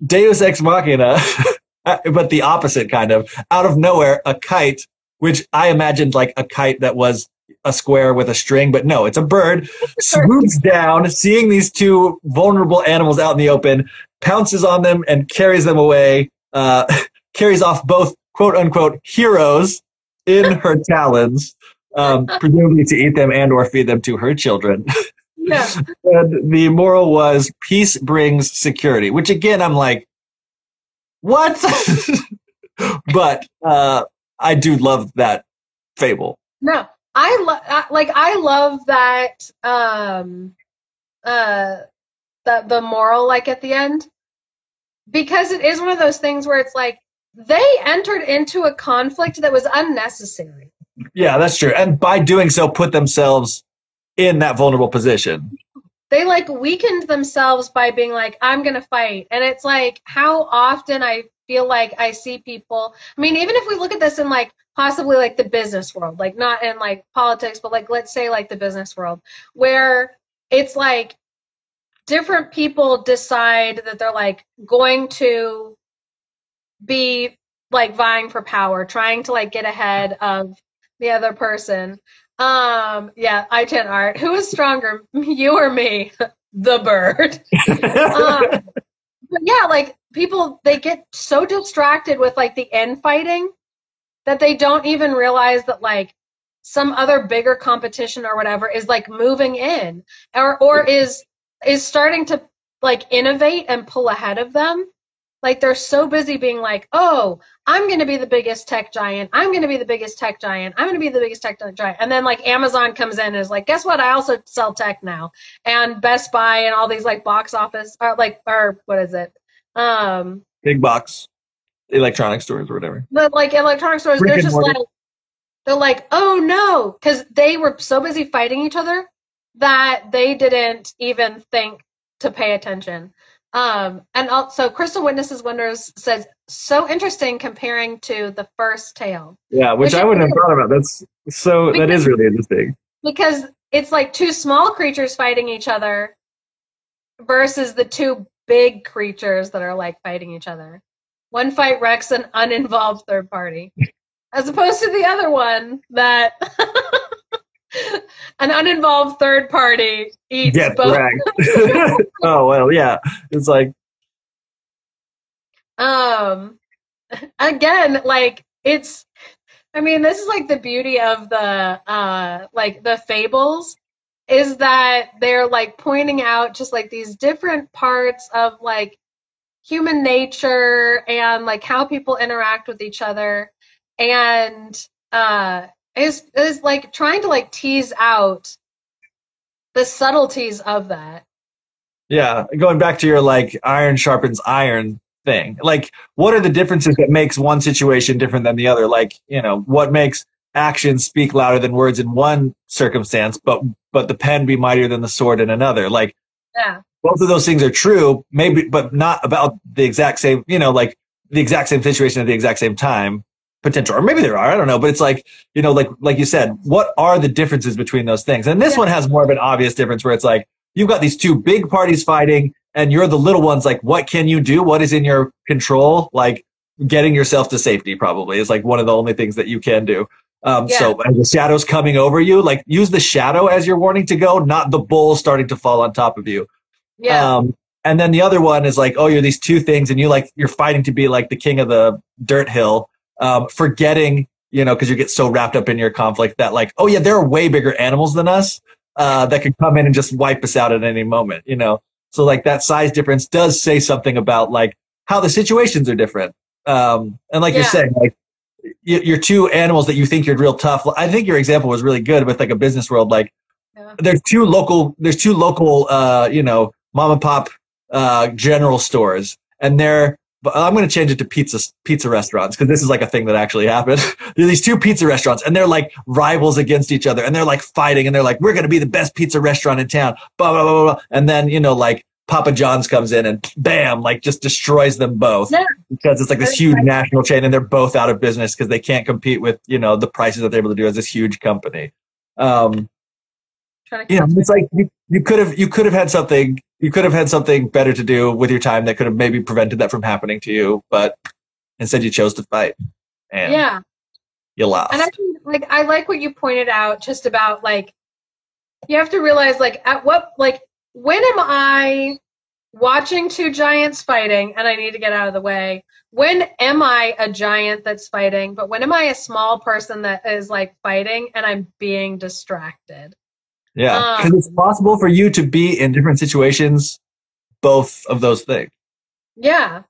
Deus Ex Machina, but the opposite kind of, out of nowhere, a kite, which I imagined like a kite that was a square with a string, but no, it's a bird, swoops down, seeing these two vulnerable animals out in the open, pounces on them and carries them away, uh, carries off both quote unquote heroes in her talons, um, presumably to eat them and or feed them to her children. Yeah. and the moral was peace brings security, which again, I'm like, what? but uh, I do love that fable. No, I love like I love that um uh the the moral like at the end because it is one of those things where it's like they entered into a conflict that was unnecessary. Yeah, that's true. And by doing so, put themselves in that vulnerable position. They like weakened themselves by being like I'm going to fight. And it's like how often I feel like I see people I mean even if we look at this in like possibly like the business world, like not in like politics, but like let's say like the business world where it's like different people decide that they're like going to be like vying for power, trying to like get ahead of the other person. Um, yeah, I ten art. Who is stronger, you or me? the bird. um, but yeah, like people they get so distracted with like the infighting that they don't even realize that like some other bigger competition or whatever is like moving in or or is is starting to like innovate and pull ahead of them like they're so busy being like oh i'm going to be the biggest tech giant. I'm going to be the biggest tech giant. I'm going to be the biggest tech giant. And then like amazon comes in and is like guess what? I also sell tech now. And best buy and all these like box office or like or what is it? Um Big box. Electronic stores or whatever. but like electronic stores, Brick they're just mortar. like they're like, oh no, because they were so busy fighting each other that they didn't even think to pay attention. Um, and also, Crystal Witnesses Wonders says so interesting comparing to the first tale Yeah, which Which I wouldn't have thought about. That's so. That is really interesting. because it's like two small creatures fighting each other versus the two big creatures that are like fighting each other. One fight wrecks an uninvolved third party, as opposed to the other one that an uninvolved third party eats Get both. oh well, yeah. It's like Um, again, like it's. I mean, this is like the beauty of the uh, like the fables is that they're like pointing out just like these different parts of like human nature and like how people interact with each other and uh is is like trying to like tease out the subtleties of that. Yeah, going back to your like iron sharpens iron thing. Like, what are the differences that makes one situation different than the other? Like, you know, what makes actions speak louder than words in one circumstance, but but the pen be mightier than the sword in another? Like, Yeah. both of those things are true, maybe, but not about the exact same. You know, like the exact same situation at the exact same time. Potential, or maybe there are. I don't know, but it's like you know, like like you said, what are the differences between those things? And this Yeah. one has more of an obvious difference where it's like you've got these two big parties fighting and you're the little ones like what can you do what is in your control like getting yourself to safety probably is like one of the only things that you can do um, Yeah. so the shadow's coming over you like use the shadow as your warning to go not the bull starting to fall on top of you Yeah. um, and then the other one is like oh you're these two things and you like you're fighting to be like the king of the dirt hill um, forgetting you know because you get so wrapped up in your conflict that like oh yeah there are way bigger animals than us uh, that could come in and just wipe us out at any moment, you know? So like that size difference does say something about like how the situations are different. Um, and like you're saying, like your two animals that you think you're real tough. I think your example was really good with like a business world. Like Yeah. there's two local, there's two local, uh, you know, mom and pop, uh, general stores and they're, but I'm going to change it to pizza pizza restaurants because this is like a thing that actually happened. there are these two pizza restaurants and they're like rivals against each other and they're like fighting and they're like we're going to be the best pizza restaurant in town. Blah blah blah blah. And then you know like Papa John's comes in and bam like just destroys them both Yeah. because it's like this huge national chain and they're both out of business because they can't compete with you know the prices that they're able to do as this huge company. Um, Trying you know, it's like you, you could have you could have had something you could have had something better to do with your time that could have maybe prevented that from happening to you, but instead you chose to fight and yeah. you lost. And I like I like what you pointed out just about like you have to realize like at what like when am I watching two giants fighting and I need to get out of the way? When am I a giant that's fighting? But when am I a small person that is like fighting and I'm being distracted? Yeah, um, because it's possible for you to be in different situations, both of those things. Yeah.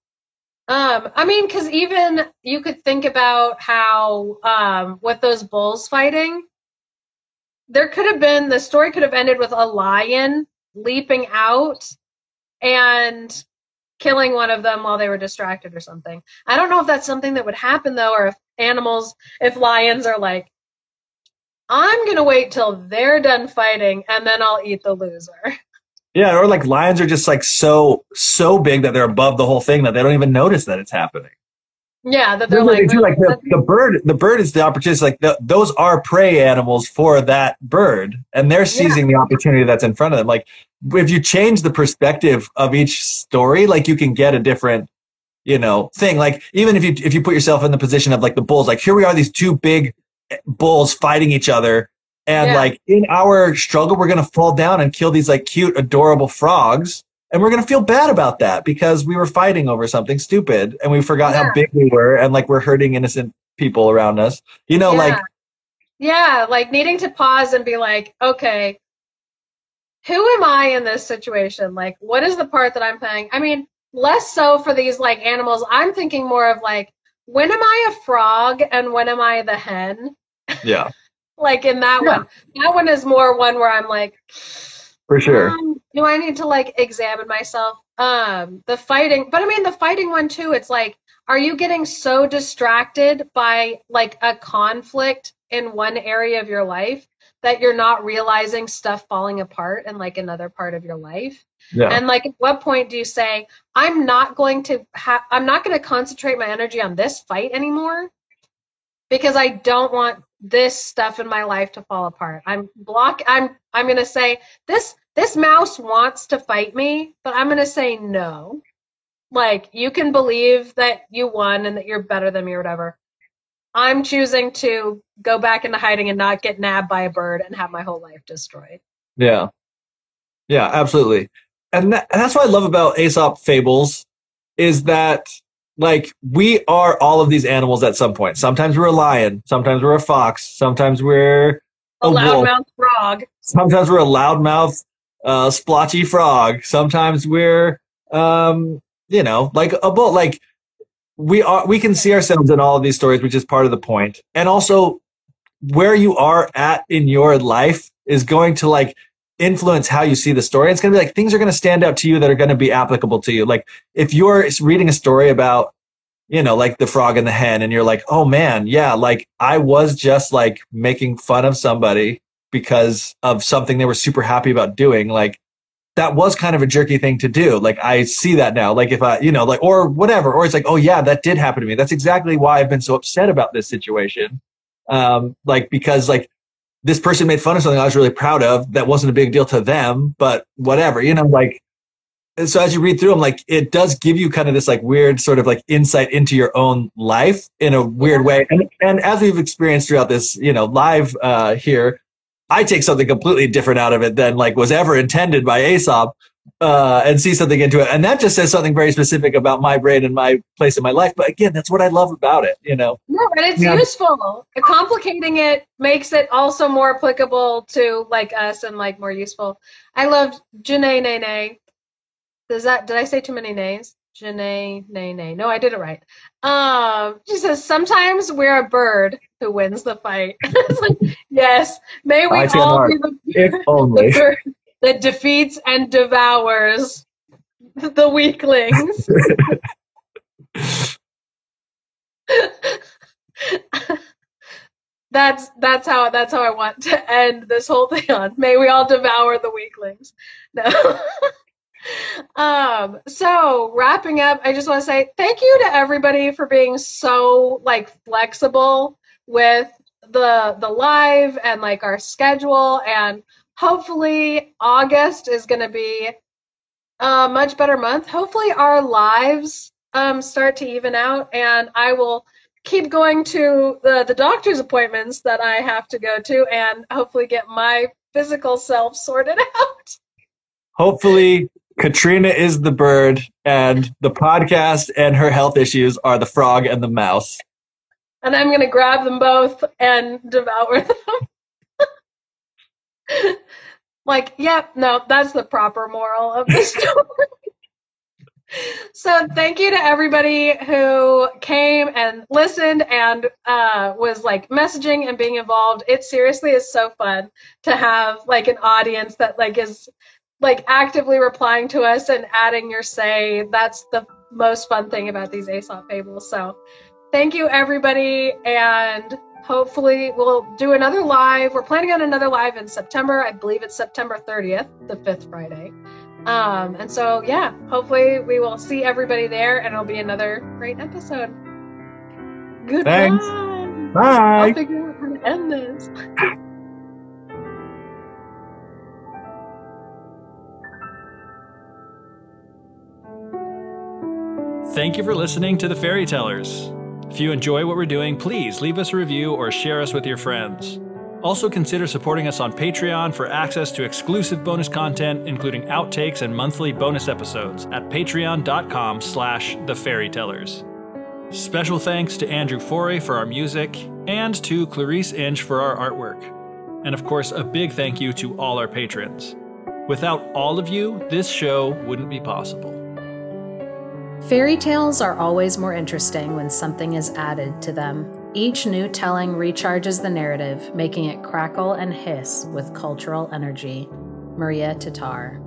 Um, I mean, because even you could think about how um, with those bulls fighting, there could have been the story could have ended with a lion leaping out and killing one of them while they were distracted or something. I don't know if that's something that would happen though, or if animals, if lions are like, I'm gonna wait till they're done fighting and then I'll eat the loser. Yeah, or like lions are just like so so big that they're above the whole thing that they don't even notice that it's happening. Yeah, that they're like, like, the, the bird. The bird is the opportunity. Like the, those are prey animals for that bird, and they're seizing the opportunity that's in front of them. Like if you change the perspective of each story, like you can get a different, you know, thing. Like even if you if you put yourself in the position of like the bulls, like here we are, these two big bulls fighting each other, and Yeah. like in our struggle, we're gonna fall down and kill these like cute, adorable frogs. And we're gonna feel bad about that because we were fighting over something stupid and we forgot how big we were and like we're hurting innocent people around us. You know, like yeah like needing to pause and be like okay who am i in this situation? Like what is the part that i'm playing? I mean less so for these like animals. I'm thinking more of like when am i a frog and when am i the hen yeah, like in that Yeah. one that one is more one where i'm like for sure. um, do I need to like examine myself? Um, the fighting, but I mean the fighting one too. It's like, are you getting so distracted by like a conflict in one area of your life that you're not realizing stuff falling apart in like another part of your life? Yeah. And like, at what point do you say, I'm not going to have, I'm not going to concentrate my energy on this fight anymore because I don't want this stuff in my life to fall apart. I'm block, I'm, I'm going to say this, this mouse wants to fight me, but I'm going to say no. Like, you can believe that you won and that you're better than me or whatever. I'm choosing to go back into hiding and not get nabbed by a bird and have my whole life destroyed. Yeah. Yeah, absolutely. And, that, and that's what I love about Aesop fables is that like we are all of these animals at some point. Sometimes we're a lion, sometimes we're a fox, sometimes we're A A loudmouth frog. sometimes we're a loudmouth uh splotchy frog. Sometimes we're um you know, like a bull like we are we can see ourselves in all of these stories, which is part of the point. And also where you are at in your life is going to like influence how you see the story. It's going to be like things are going to stand out to you that are going to be applicable to you. Like if you're reading a story about, you know, like the frog and the hen, and you're like, oh man, yeah, like I was just like making fun of somebody because of something they were super happy about doing. Like that was kind of a jerky thing to do. Like I see that now. Like if I, you know, like or whatever, or it's like, oh yeah, that did happen to me. That's exactly why I've been so upset about this situation. Um, like because like this person made fun of something I was really proud of that wasn't a big deal to them, but whatever, you know, like, so as you read through them, like it does give you kind of this like weird sort of like insight into your own life in a weird way. And, and as we've experienced throughout this, you know, live uh, here, I take something completely different out of it than like was ever intended by Aesop uh, and see something into it. And that just says something very specific about my brain and my place in my life. But again, that's what I love about it, you know? No, and it's yeah. useful. Complicating it makes it also more applicable to like us and like more useful. I loved Janae Nene. Does that, did I say too many names? Janae Nene. No, I did it right. Um, she says, sometimes we're a bird who wins the fight. like, yes, may we all be the, if only. the bird that defeats and devours the weaklings. that's that's how that's how I want to end this whole thing on. May we all devour the weaklings. No. um so wrapping up i just want to say thank you to everybody for being so like flexible with the the live and like our schedule and hopefully August is going to be a much better month. Hopefully our lives um, start to even out, and I will keep going to the, the doctor's appointments that I have to go to, and hopefully get my physical self sorted out. Hopefully, Katrina is the bird, and the podcast and her health issues are the frog and the mouse. And I'm going to grab them both and devour them. Like, yep, yeah, no, that's the proper moral of the story. so thank you to everybody who came and listened and uh, was like messaging and being involved. It seriously is so fun to have like an audience that like is like actively replying to us and adding your say. That's the most fun thing about these aesop fables. So thank you everybody and hopefully we'll do another live. We're planning on another live in September. I believe it's September 30th, the fifth Friday. Um, and so yeah, hopefully we will see everybody there and it'll be another great episode. Goodbye. Thanks. Bye. I'll figure out how to end this. Thank you for listening to the Fairy Tellers. If you enjoy what we're doing, please leave us a review or share us with your friends. Also consider supporting us on Patreon for access to exclusive bonus content, including outtakes and monthly bonus episodes at patreon.com slash thefairytellers. Special thanks to Andrew Forey for our music and to Clarice Inch for our artwork. And of course, a big thank you to all our patrons. Without all of you, this show wouldn't be possible. Fairy tales are always more interesting when something is added to them. Each new telling recharges the narrative, making it crackle and hiss with cultural energy. Maria Tatar.